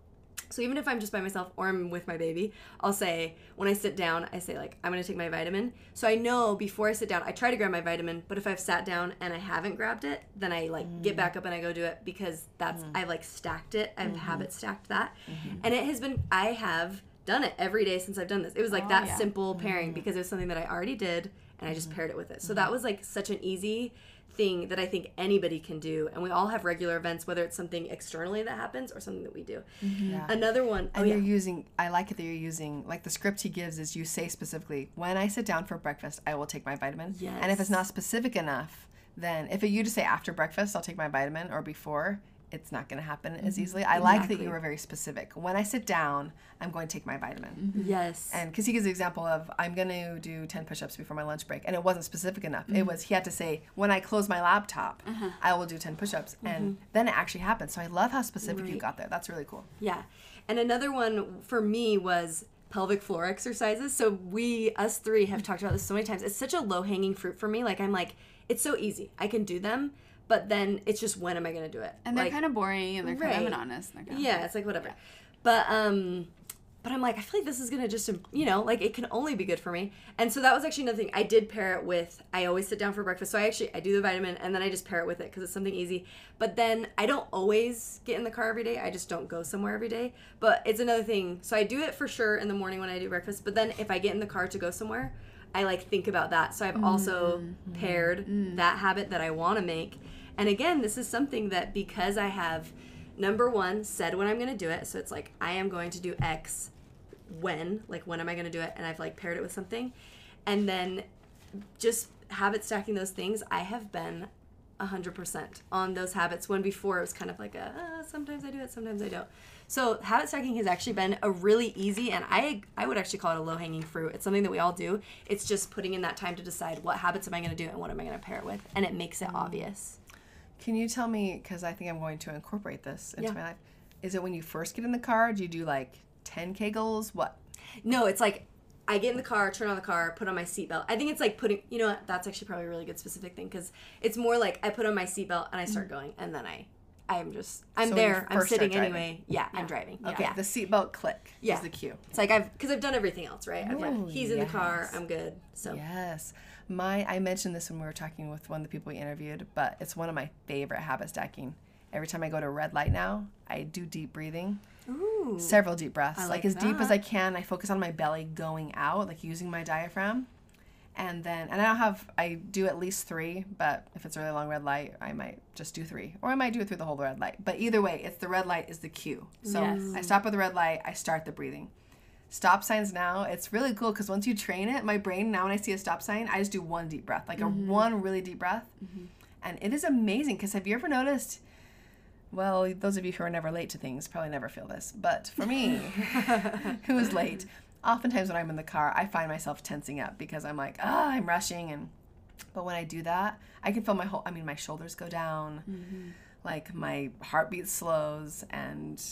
So even if I'm just by myself or I'm with my baby, I'll say when I sit down, I say like I'm gonna take my vitamin. So I know before I sit down, I try to grab my vitamin, but if I've sat down and I haven't grabbed it, then I like get back up and I go do it because that's mm. I like stacked it. I've mm-hmm. habit stacked that, mm-hmm. and it has been I have done it every day since I've done this. It was like oh, that yeah. simple pairing mm-hmm. because it was something that I already did and I just paired it with it. So that was like such an easy thing that I think anybody can do. And we all have regular events, whether it's something externally that happens or something that we do. Mm-hmm. Another one. And oh, yeah, you're using, I like it that you're using, like the script he gives is you say specifically, when I sit down for breakfast, I will take my vitamin. And if it's not specific enough, then if you just say after breakfast, I'll take my vitamin or before, it's not going to happen as mm-hmm. easily. I like that you were very specific. When I sit down, I'm going to take my vitamin. Mm-hmm. yes, And because he gives the example of, I'm going to do 10 push ups before my lunch break. And it wasn't specific enough. It mm-hmm. was, he had to say, when I close my laptop, uh-huh. I will do 10 push ups. And then it actually happened. So I love how specific you got there. That's really cool. yeah. And another one for me was pelvic floor exercises. So we, us three, have talked about this so many times. It's such a low hanging fruit for me. Like I'm like, it's so easy. I can do them, but then it's just when am I going to do it? And they're like, kind of boring and they're kind of Right. monotonous. They're kinda- yeah, it's like whatever. But um but I'm like I feel like this is going to just you know, like it can only be good for me. And so that was actually another thing. I did pair it with I always sit down for breakfast. So I actually I do the vitamin and then I just pair it with it cuz it's something easy. But then I don't always get in the car every day. I just don't go somewhere every day. But it's another thing. So I do it for sure in the morning when I do breakfast, but then if I get in the car to go somewhere, I like think about that. So I've also paired that habit that I want to make. And again, this is something that because I have number one said when i'm going to do it so it's like i am going to do x when like when am i going to do it and i've like paired it with something and then just habit stacking those things, I have been 100% on those habits when before it was kind of like a uh, sometimes I do it, sometimes I don't. So habit stacking has actually been a really easy and I I would actually call it a low hanging fruit. It's something that we all do. It's just putting in that time to decide what habits am I going to do and what am I going to pair it with, and it makes it obvious. Can you tell me, because I think I'm going to incorporate this into Yeah. my life, is it when you first get in the car? Do you do like 10 kegels? What? No, it's like I get in the car, turn on the car, put on my seatbelt. I think it's like putting, you know what, that's actually probably a really good specific thing because it's more like I put on my seatbelt and I start mm. going and then I, I'm just, I'm So there, I'm sitting anyway. Yeah, I'm driving. Okay, Yeah. the seatbelt click Yeah. is the cue. It's like I've, because I've done everything else, right? I've Oh, got, he's in the car. I'm good. So, Yes. My I mentioned this when we were talking with one of the people we interviewed, but it's one of my favorite habit stacking. Every time I go to a red light now, I do deep breathing. ooh. Several deep breaths. like like as deep as. I can. I focus on my belly going out, like using my diaphragm. And then and I don't have I do at least three, but if it's a really long red light, I might just do three. Or I might do it through the whole red light. But either way, it's the red light is the cue. So Yes. I stop at the red light, I start the breathing stop signs now it's really cool because once you train it my brain now when i see a stop sign i just do one deep breath like a mm-hmm. one really deep breath mm-hmm. and it is amazing because have you ever noticed well those of you who are never late to things probably never feel this but for me who is late oftentimes when i'm in the car i find myself tensing up because i'm like ah i'm rushing and but when i do that i can feel my whole i mean my shoulders go down like my heartbeat slows and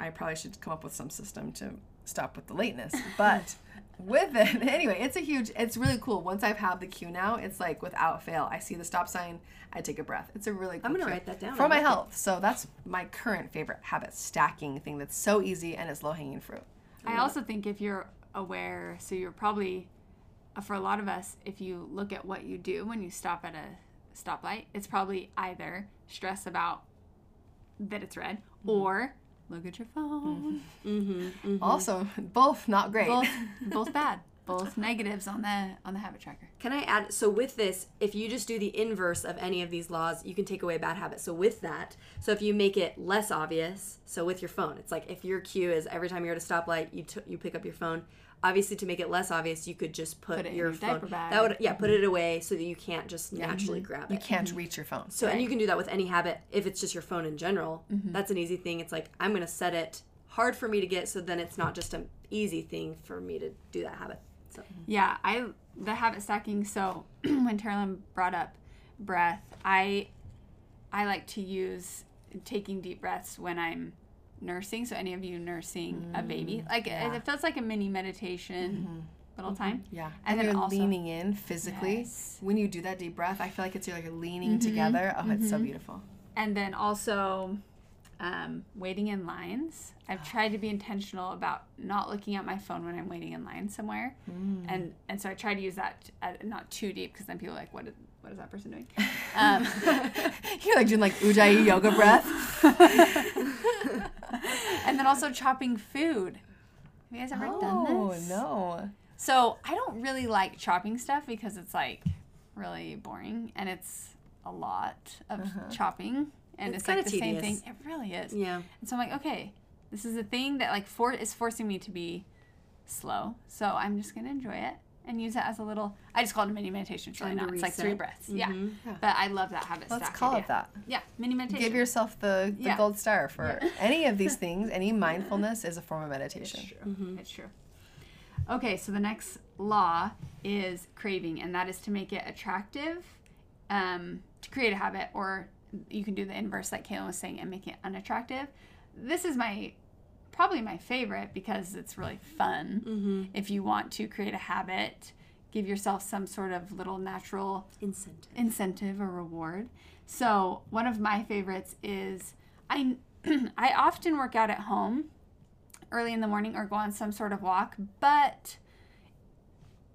I probably should come up with some system to stop with the lateness. But with it, anyway, it's a huge, it's really cool. Once I've had the cue now, it's like without fail. I see the stop sign, I take a breath. It's a really cool I'm gonna cue write that down. For I my like it. health. So that's my current favorite habit stacking thing that's so easy and it's low hanging fruit. I also think if you're aware, so you're probably, uh, for a lot of us, if you look at what you do when you stop at a stoplight, it's probably either stress about that it's red mm-hmm. or look at your phone. Mm-hmm. Mm-hmm. Also, both not great. Both, both bad. Both negatives on the on the habit tracker. Can I add? So with this, if you just do the inverse of any of these laws, you can take away a bad habit. So with that, so if you make it less obvious, so with your phone, it's like if your cue is every time you're at a stoplight, you t- you pick up your phone. Obviously, to make it less obvious, you could just put, Put it in your your phone. diaper bag. That would yeah, put it away so that you can't just naturally grab it. you can't reach your phone. So and you can do that with any habit if it's just your phone in general. Mm-hmm. That's an easy thing. It's like I'm gonna set it hard for me to get, so then it's not just an easy thing for me to do that habit. So Yeah, I the habit stacking. So when Terilyn brought up breath, I I like to use taking deep breaths when I'm nursing. So any of you nursing a mm, baby, like it- it feels like a mini meditation, mm-hmm. little mm-hmm. time. Yeah, And and, then also- leaning in physically. Yes. When you do that deep breath, I feel like it's you're like leaning together. Oh, it's so beautiful. And then also um, waiting in lines. I've tried to be intentional about not looking at my phone when I'm waiting in line somewhere, and and so I try to use that at, not too deep because then people are like, what is what is that person doing? Um, You're like doing like ujjayi yoga breath. and then also chopping food. Have you guys ever done Oh this? no. So I don't really like chopping stuff because it's like really boring and it's a lot of chopping and It's it's, like the same thing. It really is. yeah. And so I'm like, okay, this is a thing that like for is forcing me to be slow. So I'm just gonna enjoy it and use it as a little. I just call it a mini meditation. It's really not. It's like three breaths. Yeah. Yeah. But I love that habit. Let's call idea. it that. Yeah, mini meditation. Give yourself the, the Yeah. gold star for any of these things. Any mindfulness is a form of meditation. It's true. It's true. Okay, so the next law is craving, and that is to make it attractive, um, to create a habit, or you can do the inverse, like Kaylin was saying, and make it unattractive. This is my probably my favorite because it's really fun. Mm-hmm. If you want to create a habit, give yourself some sort of little natural Incentive. incentive or reward. So one of my favorites is I I often work out at home early in the morning or go on some sort of walk, but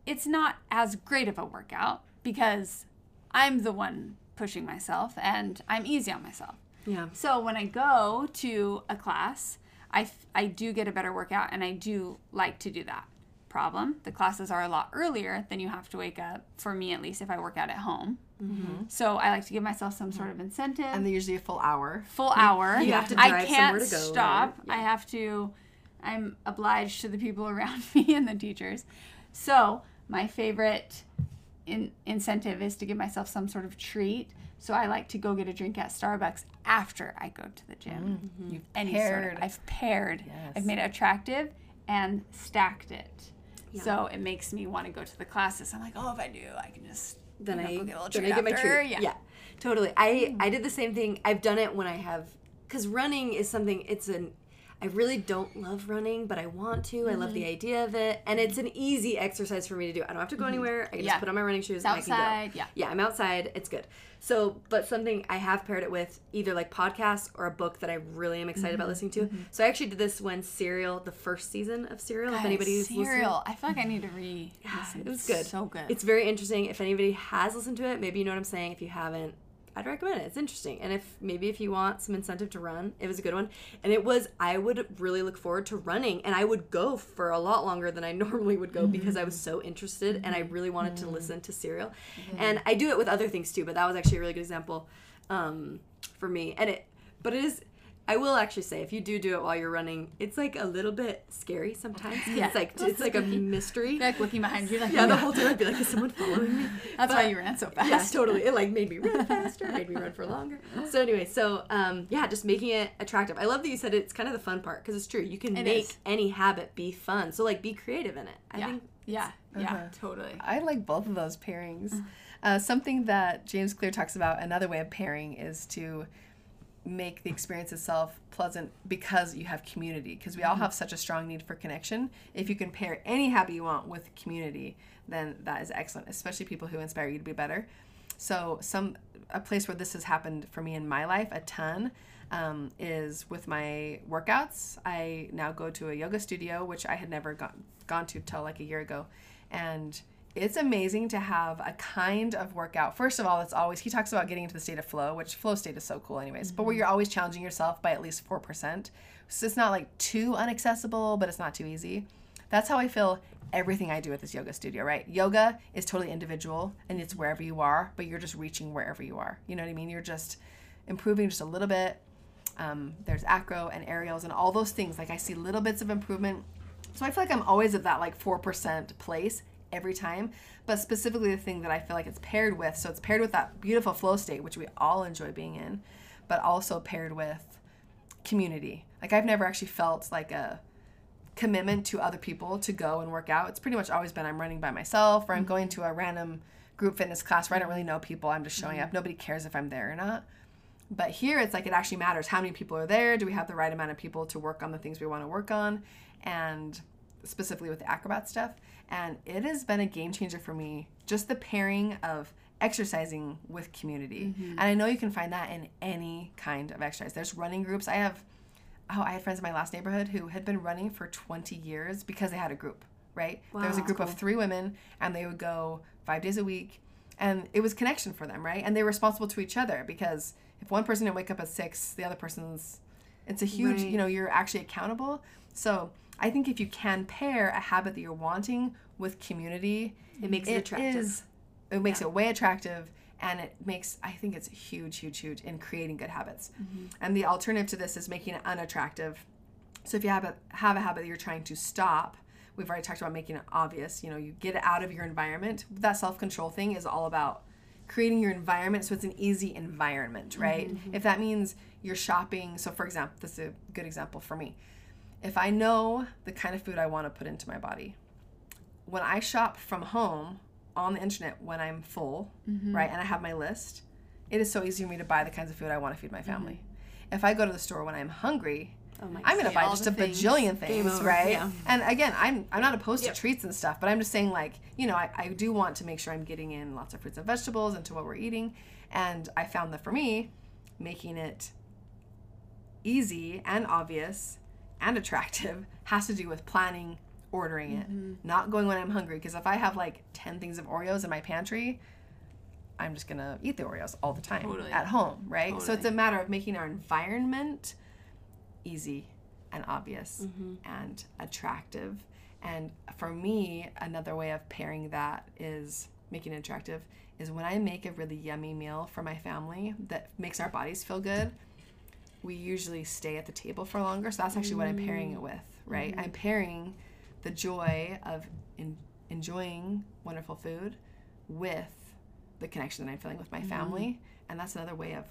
it's not as great of a workout because I'm the one pushing myself and I'm easy on myself. Yeah. So when I go to a class, I, f- I do get a better workout and I do like to do that. Problem the classes are a lot earlier than you have to wake up, for me at least, if I work out at home. Mm-hmm. So I like to give myself some sort of incentive. And they're usually a full hour. full hour. You have to I drive can't somewhere to go, stop. right? I have to. I'm obliged to the people around me and the teachers. So my favorite in, incentive is to give myself some sort of treat. So I like to go get a drink at Starbucks after I go to the gym. Mm-hmm. Mm-hmm. You've Any sort of- paired. I've paired. Yes. I've made it attractive and stacked it. So it makes me want to go to the classes. I'm like, oh, if I do, I can just then you know, I, go get a little then I get my after. treat. Yeah. totally. I I mm. did the same thing. I've done it when I have because running is something. It's an I really don't love running, but I want to. I love the mm-hmm. idea of it, and it's an easy exercise for me to do. I don't have to go mm-hmm. anywhere. I can Yeah. just put on my running shoes. It's and I can go. outside, yeah. yeah, I'm outside. It's good. So, but something I have paired it with either like podcasts or a book that I really am excited Mm-hmm. about listening to. Mm-hmm. So I actually did this when Serial, the first season of Serial. if anybody's listening. Serial. I feel like I need to re. listen. It was good. So good. It's very interesting. If anybody has listened to it, maybe you know what I'm saying. If you haven't, I'd recommend it. It's interesting. And if maybe if you want some incentive to run, it was a good one. And it was I would really look forward to running and I would go for a lot longer than I normally would go mm-hmm. because I was so interested and I mm-hmm. really wanted to mm-hmm. listen to Serial. And I do it with other things too, but that was actually a really good example um, for me. And it but it is I will actually say, if you do do it while you're running, it's like a little bit scary sometimes. Yeah. It's like it's like a mystery. like looking behind you, like Yeah, the whole time I'd be like, is someone following me? That's why you ran so fast. Yes, totally. It like made me run faster, made me run for longer. So anyway, so um, yeah, just making it attractive. I love that you said it's kind of the fun part because it's true. You can It make is. any habit be fun. So like, be creative in it. I Yeah. think Yeah. Yeah. Uh-huh. Totally. I like both of those pairings. Uh, something that James Clear talks about, another way of pairing is to make the experience itself pleasant because you have community. Because we all have such a strong need for connection. If you can pair any habit you want with community, then that is excellent, especially people who inspire you to be better. So, some a place where this has happened for me in my life a ton um, is with my workouts. I now go to a yoga studio, which I had never gone gone to till like a year ago, and it's amazing to have a kind of workout. First of all, it's always he talks about getting into the state of flow, which flow state is so cool, anyways. But where you're always challenging yourself by at least four percent, so it's not like too unaccessible, but it's not too easy. That's how I feel everything I do at this yoga studio, right? Yoga is totally individual and it's wherever you are, but you're just reaching wherever you are. You know what I mean? You're just improving just a little bit. Um, there's acro and aerials and all those things. Like I see little bits of improvement. So I feel like I'm always at that like 4% place every time. But specifically the thing that I feel like it's paired with, so it's paired with that beautiful flow state, which we all enjoy being in, but also paired with community. Like I've never actually felt like a commitment to other people to go and work out. It's pretty much always been I'm running by myself or I'm mm-hmm. going to a random group fitness class where I don't really mm-hmm. know people. I'm just showing mm-hmm. up. Nobody cares if I'm there or not. But here it's like it actually matters how many people are there. Do we have the right amount of people to work on the things we want to work on? And specifically with the acrobat stuff. And it has been a game changer for me. Just the pairing of exercising with community. Mm-hmm. And I know you can find that in any kind of exercise. There's running groups. I have oh, I had friends in my last neighborhood who had been running for 20 years because they had a group, right? there was a Wow. group of three women and they would go five days a week and it was connection for them, right? And they were responsible to each other because if one person didn't wake up at six, the other person's, it's a huge, Right. you know, you're actually accountable. So I think if you can pair a habit that you're wanting with community, It makes it attractive. is- it makes it way attractive and it makes i think it's huge huge huge in creating good habits. Mm-hmm. And the alternative to this is making it unattractive. So if you have a have a habit that you're trying to stop we've already talked about making it obvious you know you get it out of your environment. That self-control thing is all about creating your environment so it's an easy environment right? Mm-hmm, mm-hmm. If that means you're shopping so for example this is a good example for me if i know the kind of food i want to put into my body when I shop from home on the internet when I'm full, right, and I have my list, it is so easy for me to buy the kinds of food I want to feed my family. If I go to the store when I'm hungry, Oh I'm gonna buy just a things. bajillion things, right? yeah. And again, I'm I'm not opposed to treats and stuff, but I'm just saying like, you know, I, I do want to make sure I'm getting in lots of fruits and vegetables into what we're eating. And I found that for me, making it easy and obvious and attractive has to do with planning, ordering it, mm-hmm. not going when I'm hungry. Because if I have like 10 things of Oreos in my pantry, I'm just gonna eat the Oreos all the time Totally. at home, right? So it's a matter of making our environment easy and obvious mm-hmm. and attractive. And for me, another way of pairing that is making it attractive is when I make a really yummy meal for my family that makes our bodies feel good, we usually stay at the table for longer. So that's actually what I'm pairing it with, right? I'm mm-hmm. pairing the joy of in, enjoying wonderful food with the connection that I'm feeling with my mm-hmm. family. And that's another way of,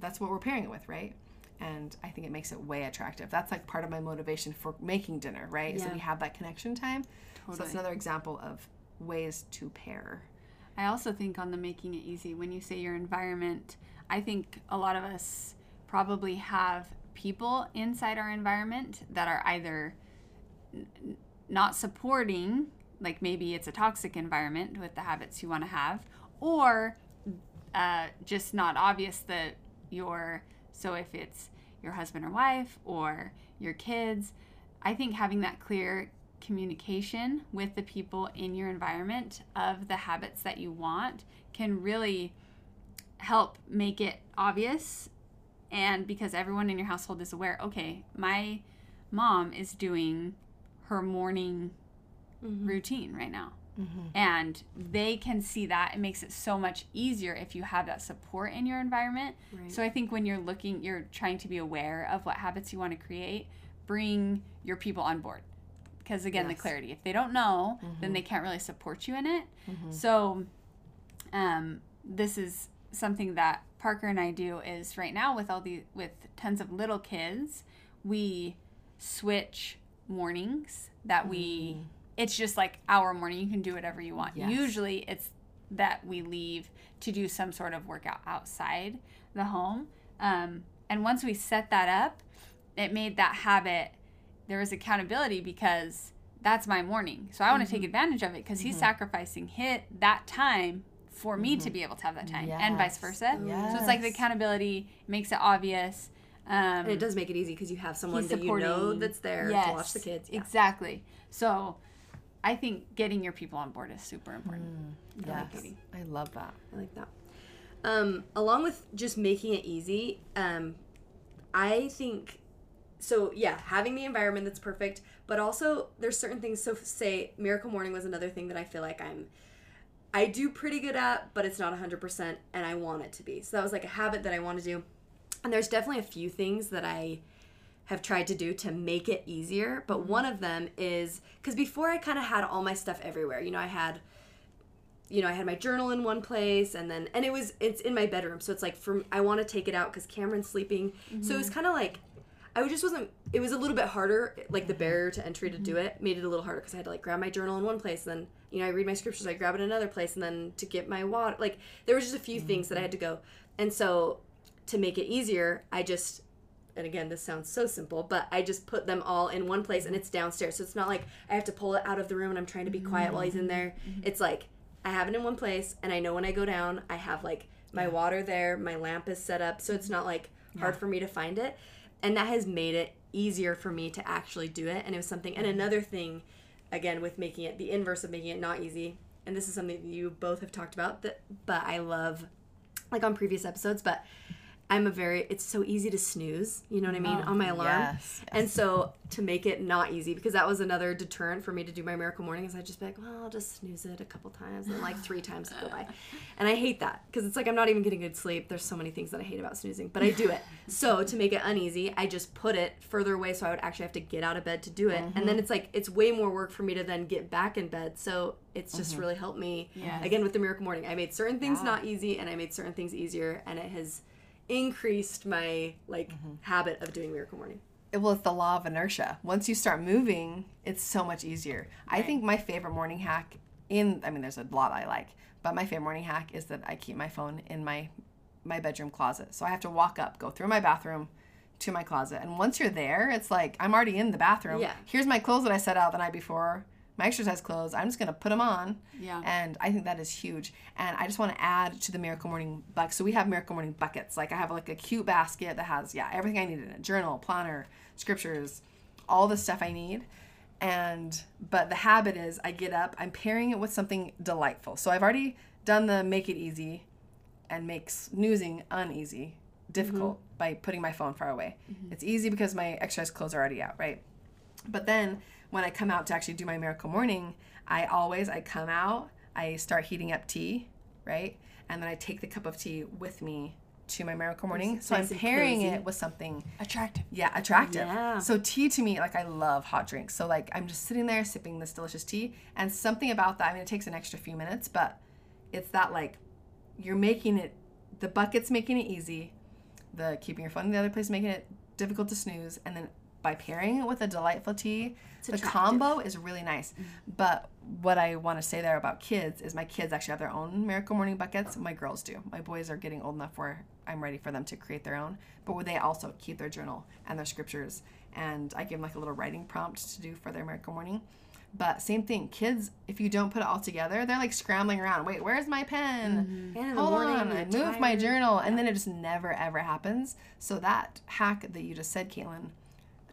that's what we're pairing it with, right? And I think it makes it way attractive. That's like part of my motivation for making dinner, right? Is that we have that connection time. Totally. So that's another example of ways to pair. I also think on the making it easy, when you say your environment, I think a lot of us probably have people inside our environment that are either n- not supporting, like maybe it's a toxic environment with the habits you want to have, or uh, just not obvious that your, so if it's your husband or wife or your kids, I think having that clear communication with the people in your environment of the habits that you want can really help make it obvious and because everyone in your household is aware okay my mom is doing her morning mm-hmm. routine right now. Mm-hmm. And they can see that. It makes it so much easier if you have that support in your environment. So i think when you're looking you're trying to be aware of what habits you want to create bring your people on board. Because again the clarity. If they don't know then mm-hmm. they can't really support you in it. So um, this is something that Parker and I do is right now with all the with tons of little kids, we switch mornings that we mm-hmm. it's just like our morning. You can do whatever you want. Yes. Usually it's that we leave to do some sort of workout outside the home. Um, and once we set that up, it made that habit there was accountability because that's my morning. So I want to take mm-hmm. advantage of it because he's mm-hmm. sacrificing hit that time for me to be able to have that time and vice Yes. versa. So it's like the accountability makes it obvious. Um, And it does make it easy because you have someone that you know that's there Yes, to watch the kids. Yeah. Exactly. So I think getting your people on board is super important. Yes. Katie. I love that. I like that. Um, along with just making it easy, um, I think so. Yeah, having the environment that's perfect, but also there's certain things. So, say Miracle Morning was another thing that I feel like I'm, I do pretty good at, but it's not 100%, and I want it to be. So that was like a habit that I want to do, and there's definitely a few things that I have tried to do to make it easier. But mm-hmm. one of them is because before I kind of had all my stuff everywhere. You know, I had you know, I had my journal in one place and then and it was it's in my bedroom. So it's like from I want to take it out cuz Cameron's sleeping. So it was mm-hmm. kind of like I just wasn't it was a little bit harder like the barrier to entry to do it made it a little harder cuz I had to like grab my journal in one place and then you know I read my scriptures I grab it in another place and then to get my water like there was just a few things that I had to go. And so to make it easier, I just and again this sounds so simple but i just put them all in one place and it's downstairs. So it's not like i have to pull it out of the room and i'm trying to be quiet while he's in there. Mm-hmm. It's like i have it in one place and i know when i go down i have like my water there my lamp is set up. So it's not like hard for me to find it. And that has made it easier for me to actually do it. And it was something and mm-hmm. another thing again with making it the inverse of making it not easy and this is something that you both have talked about that but i love like on previous episodes but I'm a very it's so easy to snooze, you know what I mean, oh, on my alarm. yes, yes. And so to make it not easy because that was another deterrent for me to do my miracle morning is I just be like, well, I'll just snooze it a couple times and like three times go by. And I hate that because it's like I'm not even getting good sleep. There's so many things that I hate about snoozing, but I do it. so to make it uneasy, I just put it further away so I would actually have to get out of bed to do it. And then mm-hmm. it's like it's way more work for me to then get back in bed. So it's just mm-hmm. really helped me Yes. again with the miracle morning. I made certain things not easy and I made certain things easier and it has increased my like mm-hmm. habit of doing miracle morning. well it's the law of inertia. Once you start moving it's so much easier. I think my favorite morning hack in i mean there's a lot i like but my favorite morning hack is that i keep my phone in my my bedroom closet. So i have to walk up go through my bathroom to my closet. And once you're there it's like i'm already in the bathroom. Yeah. here's my clothes that i set out the night before my exercise clothes i'm just going to put them on Yeah. and I think that is huge. And I just want to add to the Miracle Morning bucket. So we have Miracle Morning buckets. Like I have like a cute basket that has yeah everything I need in it: journal, planner, scriptures, all the stuff I need. And but the habit is I get up, I'm pairing it with something delightful. So I've already done the make it easy, and make snoozing uneasy, difficult mm-hmm. by putting my phone far away. Mm-hmm. It's easy because my exercise clothes are already out, right? But then when I come out to actually do my miracle morning, I always I come out, I start heating up tea, right? And then I take the cup of tea with me to my miracle morning. So I'm pairing cozy. it with something Attractive. yeah, attractive. Yeah. So tea to me, like I love hot drinks. So like I'm just sitting there sipping this delicious tea, and something about that. I mean, it takes an extra few minutes, but it's that like you're making it the bucket's making it easy the keeping your phone in the other place making it difficult to snooze and then by pairing it with a delightful tea the attractive. combo is really nice mm. but what i want to say there about kids is my kids actually have their own miracle morning buckets my girls do my boys are getting old enough where i'm ready for them to create their own but where they also keep their journal and their scriptures and i give them like a little writing prompt to do for their miracle morning but same thing, kids, if you don't put it all together, they're like scrambling around. Wait, where's my pen? Mm-hmm. And in the Hold morning, on, you're I moved my tired. journal. And then it just never ever happens. So that hack that you just said, Caitlin,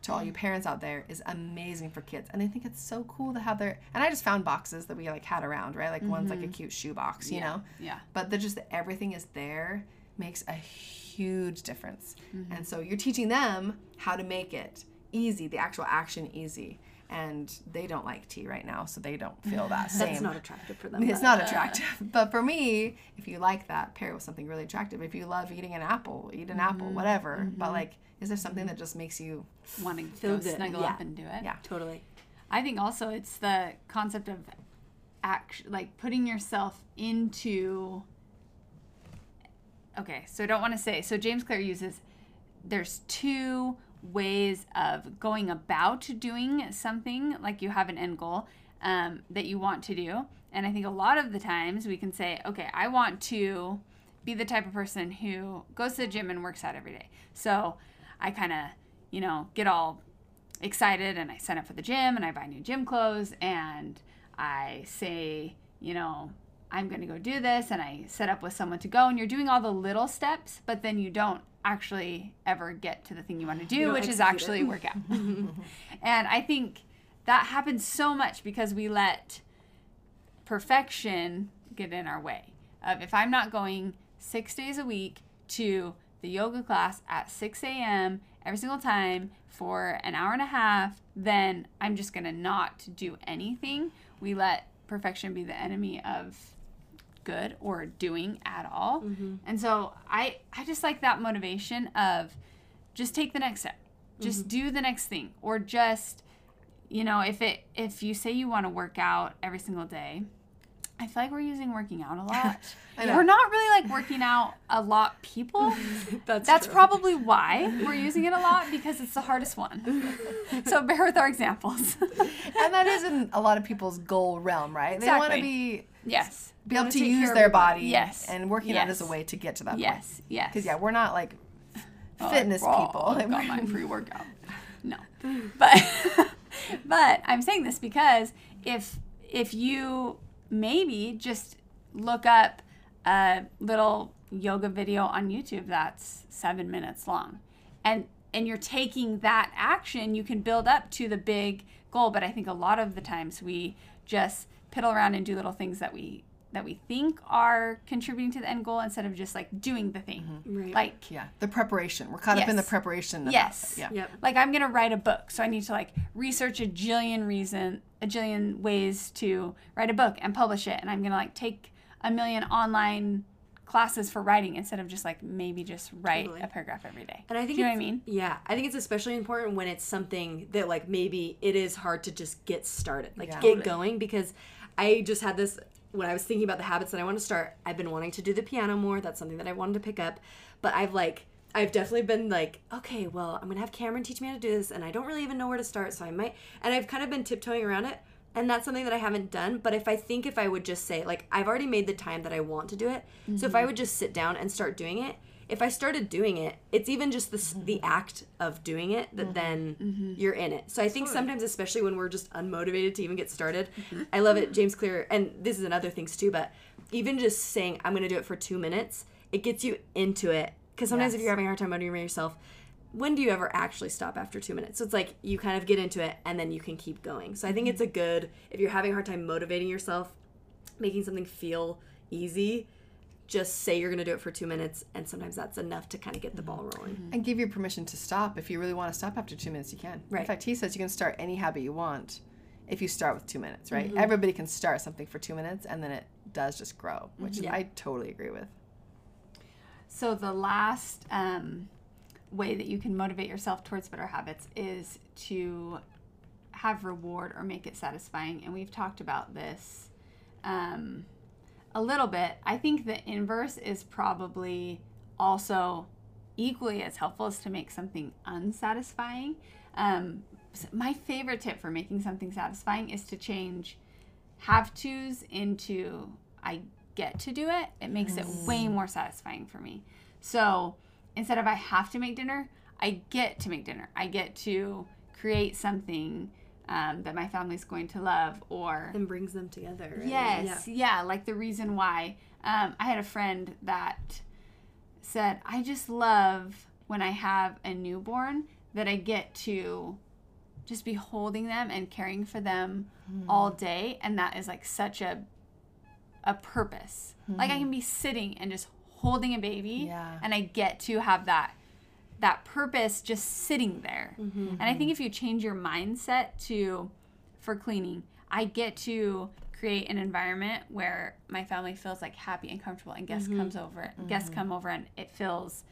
to all you parents out there is amazing for kids. And they think it's so cool to have their and I just found boxes that we like had around, right? Like one's like a mm-hmm. cute shoe box, you know? Yeah. But the just that everything is there makes a huge difference. Mm-hmm. And so you're teaching them how to make it easy, the actual action easy. And they don't like tea right now, so they don't feel that same. That's not attractive for them. It's but- not uh, attractive. But for me, if you like that, pair it with something really attractive. If you love eating an apple, eat an apple, mm-hmm. whatever. But like, is there something that just makes you Want to Feel go good, snuggle yeah. up and do it. Yeah. Totally. I think also it's the concept of act like putting yourself into okay so i don't want to say so james clear uses there's two ways of going about doing something like you have an end goal um, that you want to do and i think a lot of the times we can say okay i want to be the type of person who goes to the gym and works out every day so i kind of you know get all excited and I sign up for the gym and I buy new gym clothes and I say, you know, I'm going to go do this and I set up with someone to go and you're doing all the little steps, but then you don't actually ever get to the thing you want to do, which is it. actually work out. and I think that happens so much because we let perfection get in our way. Of if I'm not going six days a week to the yoga class at 6 a.m. every single time for an hour and a half, then I'm just gonna not do anything. We let perfection be the enemy of good or doing at all. Mm-hmm. And so I I just like that motivation of just take the next step. Just mm-hmm. do the next thing or just you know, if it if you say you want to work out every single day, I feel like we're using working out a lot. we're not really like working out a lot people. That's That's true. probably why we're using it a lot because it's the hardest one. so bear with our examples. and that is in a lot of people's goal realm, right? They want to be yes. be able to use their body. Yes. and working out is a way to get to that point. Yes. Yes. Because yeah, we're not like Oh, fitness oh, people. Oh, I've got my pre-workout. No, but but I'm saying this because if if you maybe just look up a little yoga video on YouTube that's seven minutes long, and and you're taking that action, you can build up to the big goal. But I think a lot of the times we just piddle around and do little things that we that we think are contributing to the end goal instead of just like doing the thing. Mm-hmm. Right. Like yeah, the preparation. We're caught up in the preparation. Yes. it. Yeah. Yep. like I'm gonna write a book, so I need to like research a jillion reason, a jillion ways to write a book and publish it, and I'm gonna like take a million online classes for writing instead of just like maybe just write Totally. a paragraph every day. And I think Do you know what I mean? Yeah, I think it's especially important when it's something that like maybe it is hard to just get started, like Yeah. get going. Because I just had this when I was thinking about the habits that I want to start. I've been wanting to do the piano more. That's something that I wanted to pick up, but I've like I've definitely been like, okay, well, I'm gonna have Cameron teach me how to do this, and I don't really even know where to start, so I might. And I've kind of been tiptoeing around it, and that's something that I haven't done. But if I think if I would just say like I've already made the time that I want to do it, so if I mm-hmm. would just sit down and start doing it, if I started doing it, it's even just the s mm-hmm. the act of doing it that mm-hmm. then mm-hmm. you're in it. So I think sometimes, especially when we're just unmotivated to even get started, I love it, James Clear, and this is another things too. But even just saying I'm going to do it for two minutes, it gets you into it. Because sometimes if you're having a hard time motivating yourself, when do you ever actually stop after two minutes? So it's like you kind of get into it and then you can keep going. So I think it's a good if you're having a hard time motivating yourself, making something feel easy just say you're going to do it for two minutes and sometimes that's enough to kind of get the ball rolling And give you permission to stop. If you really want to stop after two minutes, you can. Right. In fact, he says you can start any habit you want if you start with two minutes, right? Mm-hmm. Everybody can start something for two minutes and then it does just grow, which Mm-hmm. I totally agree with. So the last um, way that you can motivate yourself towards better habits is to have reward or make it satisfying. And we've talked about this um, a little bit. I think the inverse is probably also equally as helpful as to make something unsatisfying. Um, s- my favorite tip for making something satisfying is to change have tos into I get to do it. It makes it way more satisfying for me. So instead of I have to make dinner, I get to make dinner. I get to create something um, that my family's going to love or and brings them together. and- Yes, yeah. like the reason why. Um, I had a friend that said, I just love when I have a newborn that I get to just be holding them and caring for them all day. And that is like such a a purpose. Like I can be sitting and just holding a baby Yeah. and I get to have that that purpose just sitting there. Mm-hmm, and I think mm-hmm. if you change your mindset to for cleaning, I get to create an environment where my family feels like happy and comfortable and guests mm-hmm. comes over guests come over and it feels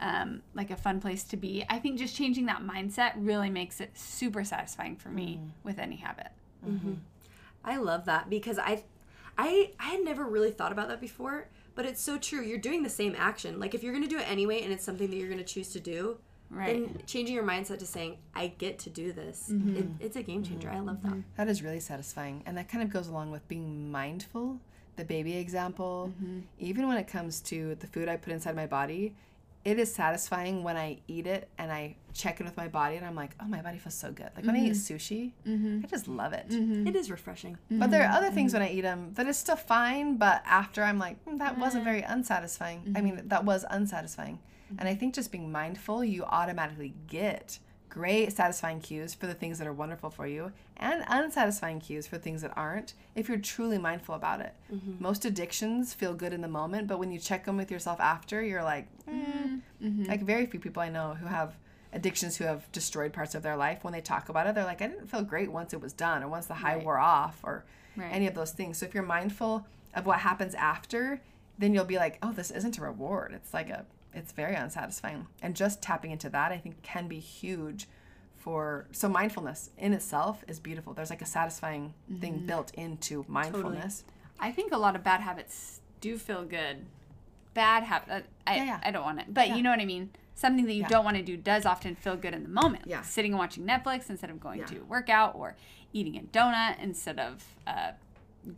um, like a fun place to be. I think just changing that mindset really makes it super satisfying for me with any habit. I love that because I, I, I had never really thought about that before. But it's so true. You're doing the same action. Like if you're gonna do it anyway, and it's something that you're gonna choose to do, Right. then changing your mindset to saying, "I get to do this," it, mm-hmm. it's a game changer. I love that. That is really satisfying. And that kind of goes along with being mindful. The baby example, mm-hmm. even when it comes to the food I put inside my body, it is satisfying when I eat it and I check in with my body and I'm like, oh, my body feels so good. Like when I eat mm-hmm. sushi, mm-hmm. I just love it. Mm-hmm. It is refreshing. But there are other things when I eat them that is still fine, but after I'm like, "Mm, that wasn't mm. very unsatisfying. I mean, that was unsatisfying. And I think just being mindful, you automatically get great satisfying cues for the things that are wonderful for you and unsatisfying cues for things that aren't if you're truly mindful about it. Most addictions feel good in the moment, but when you check them with yourself after, you're like, mm. like very few people I know who have addictions who have destroyed parts of their life when they talk about it they're like i didn't feel great once it was done or once the high wore off or Right. any of those things so if you're mindful of what happens after then you'll be like oh this isn't a reward it's like a it's very unsatisfying and just tapping into that i think can be huge for so mindfulness in itself is beautiful there's like a satisfying thing mm-hmm. built into mindfulness I think a lot of bad habits do feel good. Bad habit. Uh, I, Yeah, yeah. I don't want it, but you know what I mean. Something that you don't want to do does often feel good in the moment. Yeah. Sitting and watching Netflix instead of going Yeah. to work out, or eating a donut instead of a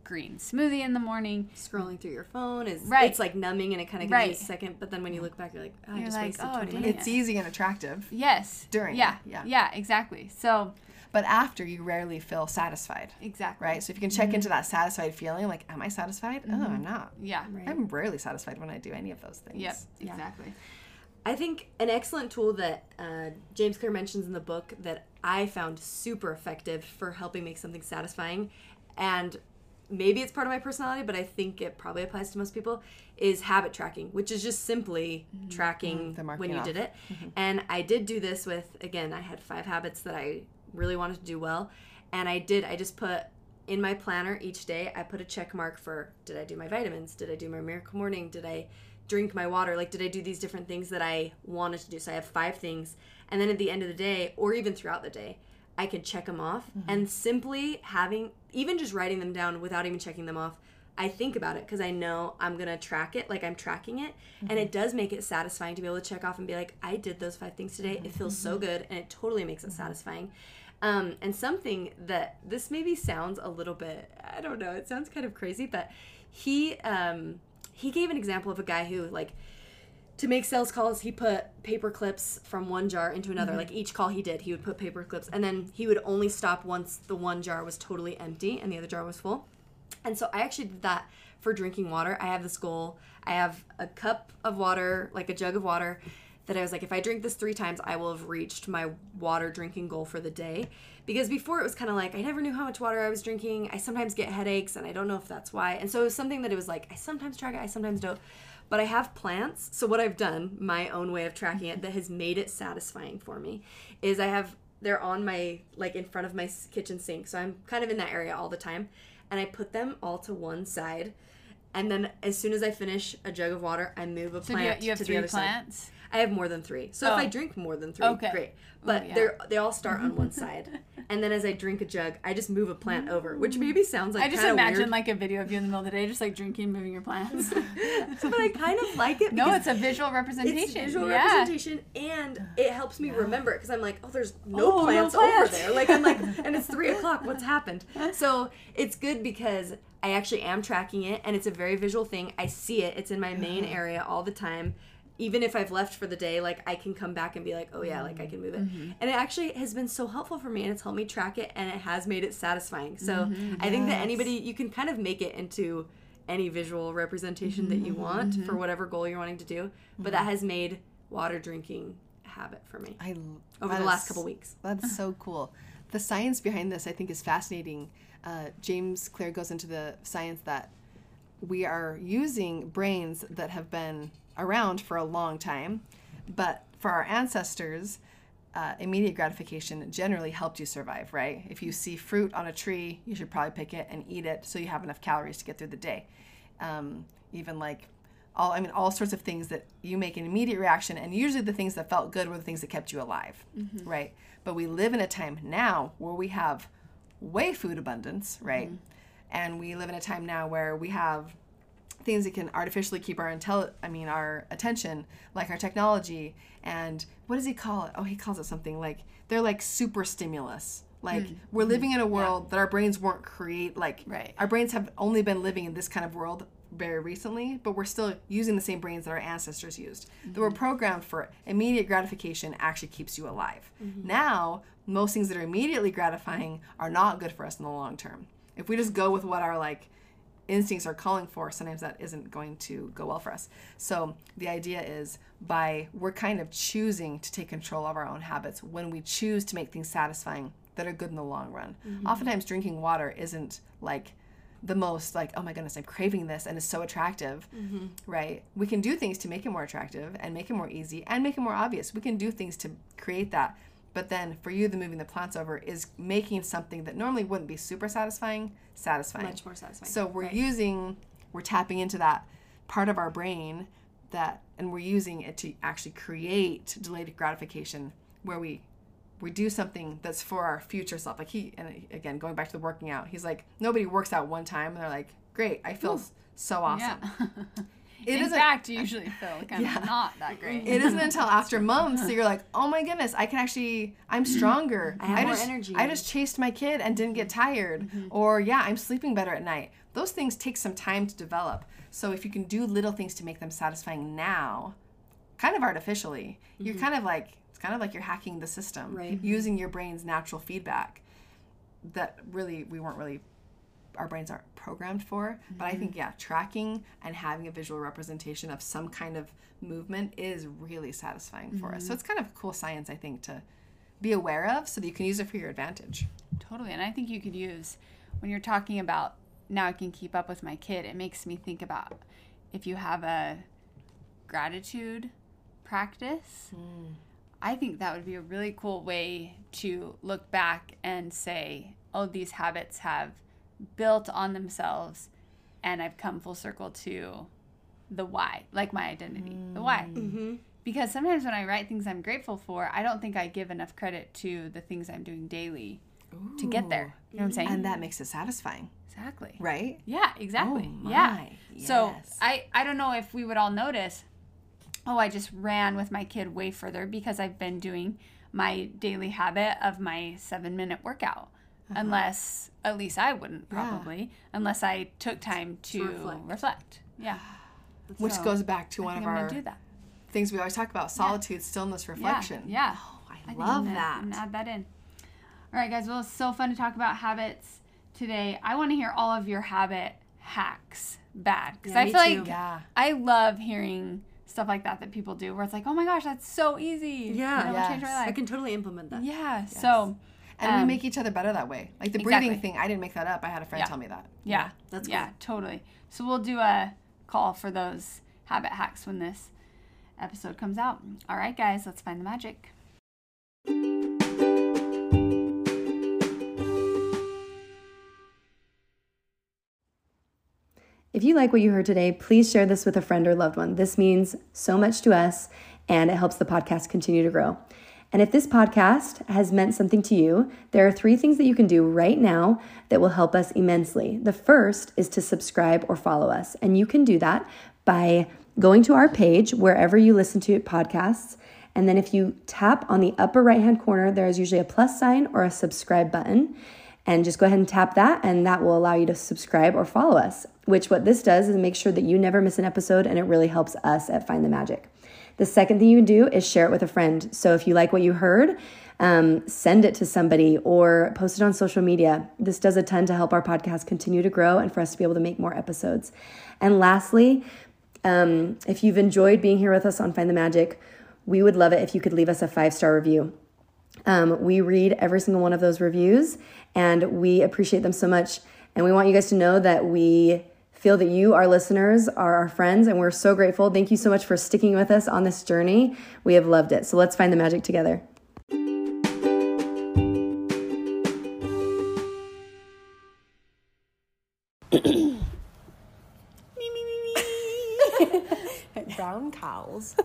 green smoothie in the morning. Scrolling through your phone is Right. It's like numbing, and it kind of gives Right. you a second. But then when you look back, you're like, oh, I You're just like, wasted oh, 20 minutes. it's easy and attractive Yes. During, Yeah. yeah. Yeah. Exactly. So but after you rarely feel satisfied exactly. right so if you can check mm-hmm. into that satisfied feeling like am i satisfied oh mm-hmm. i'm not Yeah. i'm rarely satisfied when i do any of those things Yep. Exactly. I think an excellent tool that uh, James Clear mentions in the book that I found super effective for helping make something satisfying, and maybe it's part of my personality, but I think it probably applies to most people, is habit tracking, which is just simply mm-hmm. tracking mm-hmm. The marking when you off. did it. Mm-hmm. And I did do this with, again, I had five habits that I really wanted to do well, and I did, I just put in my planner each day, I put a check mark for did I do my vitamins? Did I do my miracle morning? Did I drink my water? Like, did I do these different things that I wanted to do? So I have five things. And then at the end of the day, or even throughout the day, I can check them off. And simply having, even just writing them down without even checking them off, I think about it because I know I'm to track it, like I'm tracking it. And it does make it satisfying to be able to check off and be like, I did those five things today. It feels so good. And it totally makes it satisfying. Um, and something that this maybe sounds a little bit, I don't know, it sounds kind of crazy, but he um, he gave an example of a guy who like to make sales calls he put paper clips from one jar into another. Mm-hmm. Like each call he did he would put paper clips and then he would only stop once the one jar was totally empty and the other jar was full. And so i actually did that for drinking water. I have this goal. I have a cup of water like a jug of water that i was like if i drink this three times i will have reached my water drinking goal for the day. Because before it was kind of like i never knew how much water i was drinking. I sometimes get headaches and i don't know if that's why. And so it was something that it was like i sometimes track it i sometimes don't but I have plants. So what I've done, my own way of tracking it that has made it satisfying for me is I have they're on my like in front of my kitchen sink. So I'm kind of in that area all the time and I put them all to one side and then as soon as I finish a jug of water, I move a So do you, plant you have to three the other plants. side. I have more than three. So if Oh. I drink more than three, Okay. great. Oh, but yeah. they're they all start on one side, and then as I drink a jug, I just move a plant over, which mm. maybe sounds like I just imagine weird, like a video of you in the middle of the day, just like drinking, moving your plants. but I kind of like it. no, it's a visual representation. it's visual yeah. representation and it helps me remember it because I'm like, oh, there's no Oh, no plants plants. over there. Like I'm like, and it's three o'clock. What's happened? So it's good because I actually am tracking it, and it's a very visual thing. I see it. It's in my main uh-huh. area all the time. Even if I've left for the day, like I can come back and be like, oh yeah, like I can move it. Mm-hmm. And it actually has been so helpful for me, and it's helped me track it, and it has made it satisfying. So mm-hmm. I think that anybody, you can kind of make it into any visual representation that mm-hmm. you want for whatever goal you're wanting to do. But that has made water drinking a habit for me I over the last couple weeks. That's so cool. The science behind this, I think, is fascinating. Uh, James Clear goes into the science that we are using brains that have been around for a long time, but for our ancestors, uh, immediate gratification generally helped you survive, right? If you see fruit on a tree, you should probably pick it and eat it so you have enough calories to get through the day. Um, even like all, I mean, all sorts of things that you make an immediate reaction, and usually the things that felt good were the things that kept you alive, right? But we live in a time now where we have way food abundance, right? And we live in a time now where we have things that can artificially keep our intel I mean our attention, like our technology and what does he call it? Oh, he calls it something like they're like super stimulus. Like hmm. we're living in a world that our brains weren't create like Right. our brains have only been living in this kind of world very recently, but we're still using the same brains that our ancestors used. That were mm-hmm. programmed for immediate gratification actually keeps you alive. Mm-hmm. Now, most things that are immediately gratifying are not good for us in the long term. If we just go with what our like instincts are calling for, sometimes that isn't going to go well for us. So the idea is by we're kind of choosing to take control of our own habits when we choose to make things satisfying that are good in the long run. Mm-hmm. Oftentimes drinking water isn't like the most like oh my goodness i'm craving this and it's so attractive mm-hmm. right we can do things to make it more attractive and make it more easy and make it more obvious we can do things to create that but then for you the moving the plants over is making something that normally wouldn't be super satisfying satisfying Much more satisfying. so we're Right. using we're tapping into that part of our brain that and we're using it to actually create delayed gratification where we we do something that's for our future self like he and again going back to the working out he's like nobody works out one time and they're like great i feel s- so awesome Yeah. it In fact, you usually feel kind of not that great. it isn't until after months that you're like, oh my goodness, I can actually, I'm stronger. I have more just, energy." I just chased my kid and didn't get tired. Mm-hmm. Or yeah, I'm sleeping better at night. Those things take some time to develop. So if you can do little things to make them satisfying now, kind of artificially, you're mm-hmm. kind of like, it's kind of like you're hacking the system, Right. using your brain's natural feedback that really we weren't really our brains aren't programmed for. But I think mm-hmm. yeah, tracking and having a visual representation of some kind of movement is really satisfying for us. So mm-hmm. it's kind of cool science I think to be aware of so that you can use it for your advantage. Totally. And I think you could use, when you're talking about now I can keep up with my kid, it makes me think about if you have a gratitude practice. Mm. I think that would be a really cool way to look back and say, oh, these habits have built on themselves and I've come full circle to the why, like my identity, the why. Because sometimes when I write things I'm grateful for, I don't think I give enough credit to the things I'm doing daily to get there. You know what I'm saying? And that makes it satisfying, exactly. right? Yeah, exactly. Oh, yeah. my. So I I don't know if we would all notice. Oh, I just ran with my kid way further because I've been doing my daily habit of my seven minute workout. Uh-huh. Unless, at least I wouldn't probably, unless I took time to, reflect. reflect. Yeah. Which So, goes back to I one think of I'm our do that. things we always talk about solitude, stillness, reflection. Yeah. Oh, I, I love I'm that. I'm add that in. All right, guys. Well, it's so fun to talk about habits today. I want to hear all of your habit hacks bad because Yeah, I feel too. like Yeah. I love hearing stuff like that that people do, where it's like, oh my gosh, that's so easy. Yeah. and it change my Yes. life. I can totally implement that. yeah. So. And um, we make each other better that way. Like the exactly. breathing thing, I didn't make that up. I had a friend Yeah. tell me that. Yeah. that's yeah, cool. totally. So we'll do a call for those habit hacks when this episode comes out. All right, guys, let's find the magic. If you like what you heard today, please share this with a friend or loved one. This means so much to us and it helps the podcast continue to grow. And if this podcast has meant something to you, there are three things that you can do right now that will help us immensely. The first is to subscribe or follow us. And you can do that by going to our page wherever you listen to podcasts. And then if you tap on the upper right hand corner, there is usually a plus sign or a subscribe button. And just go ahead and tap that, and that will allow you to subscribe or follow us. Which, what this does is make sure that you never miss an episode, and it really helps us at Find the Magic. The second thing you can do is share it with a friend. So if you like what you heard, um, send it to somebody or post it on social media. This does a ton to help our podcast continue to grow and for us to be able to make more episodes. And lastly, um, if you've enjoyed being here with us on Find the Magic, we would love it if you could leave us a five star review. Um, we read every single one of those reviews and we appreciate them so much. And we want you guys to know that we feel that you, our listeners, are our friends, and we're so grateful. Thank you so much for sticking with us on this journey. We have loved it. So let's find the magic together. me, me, me, me. Brown cows.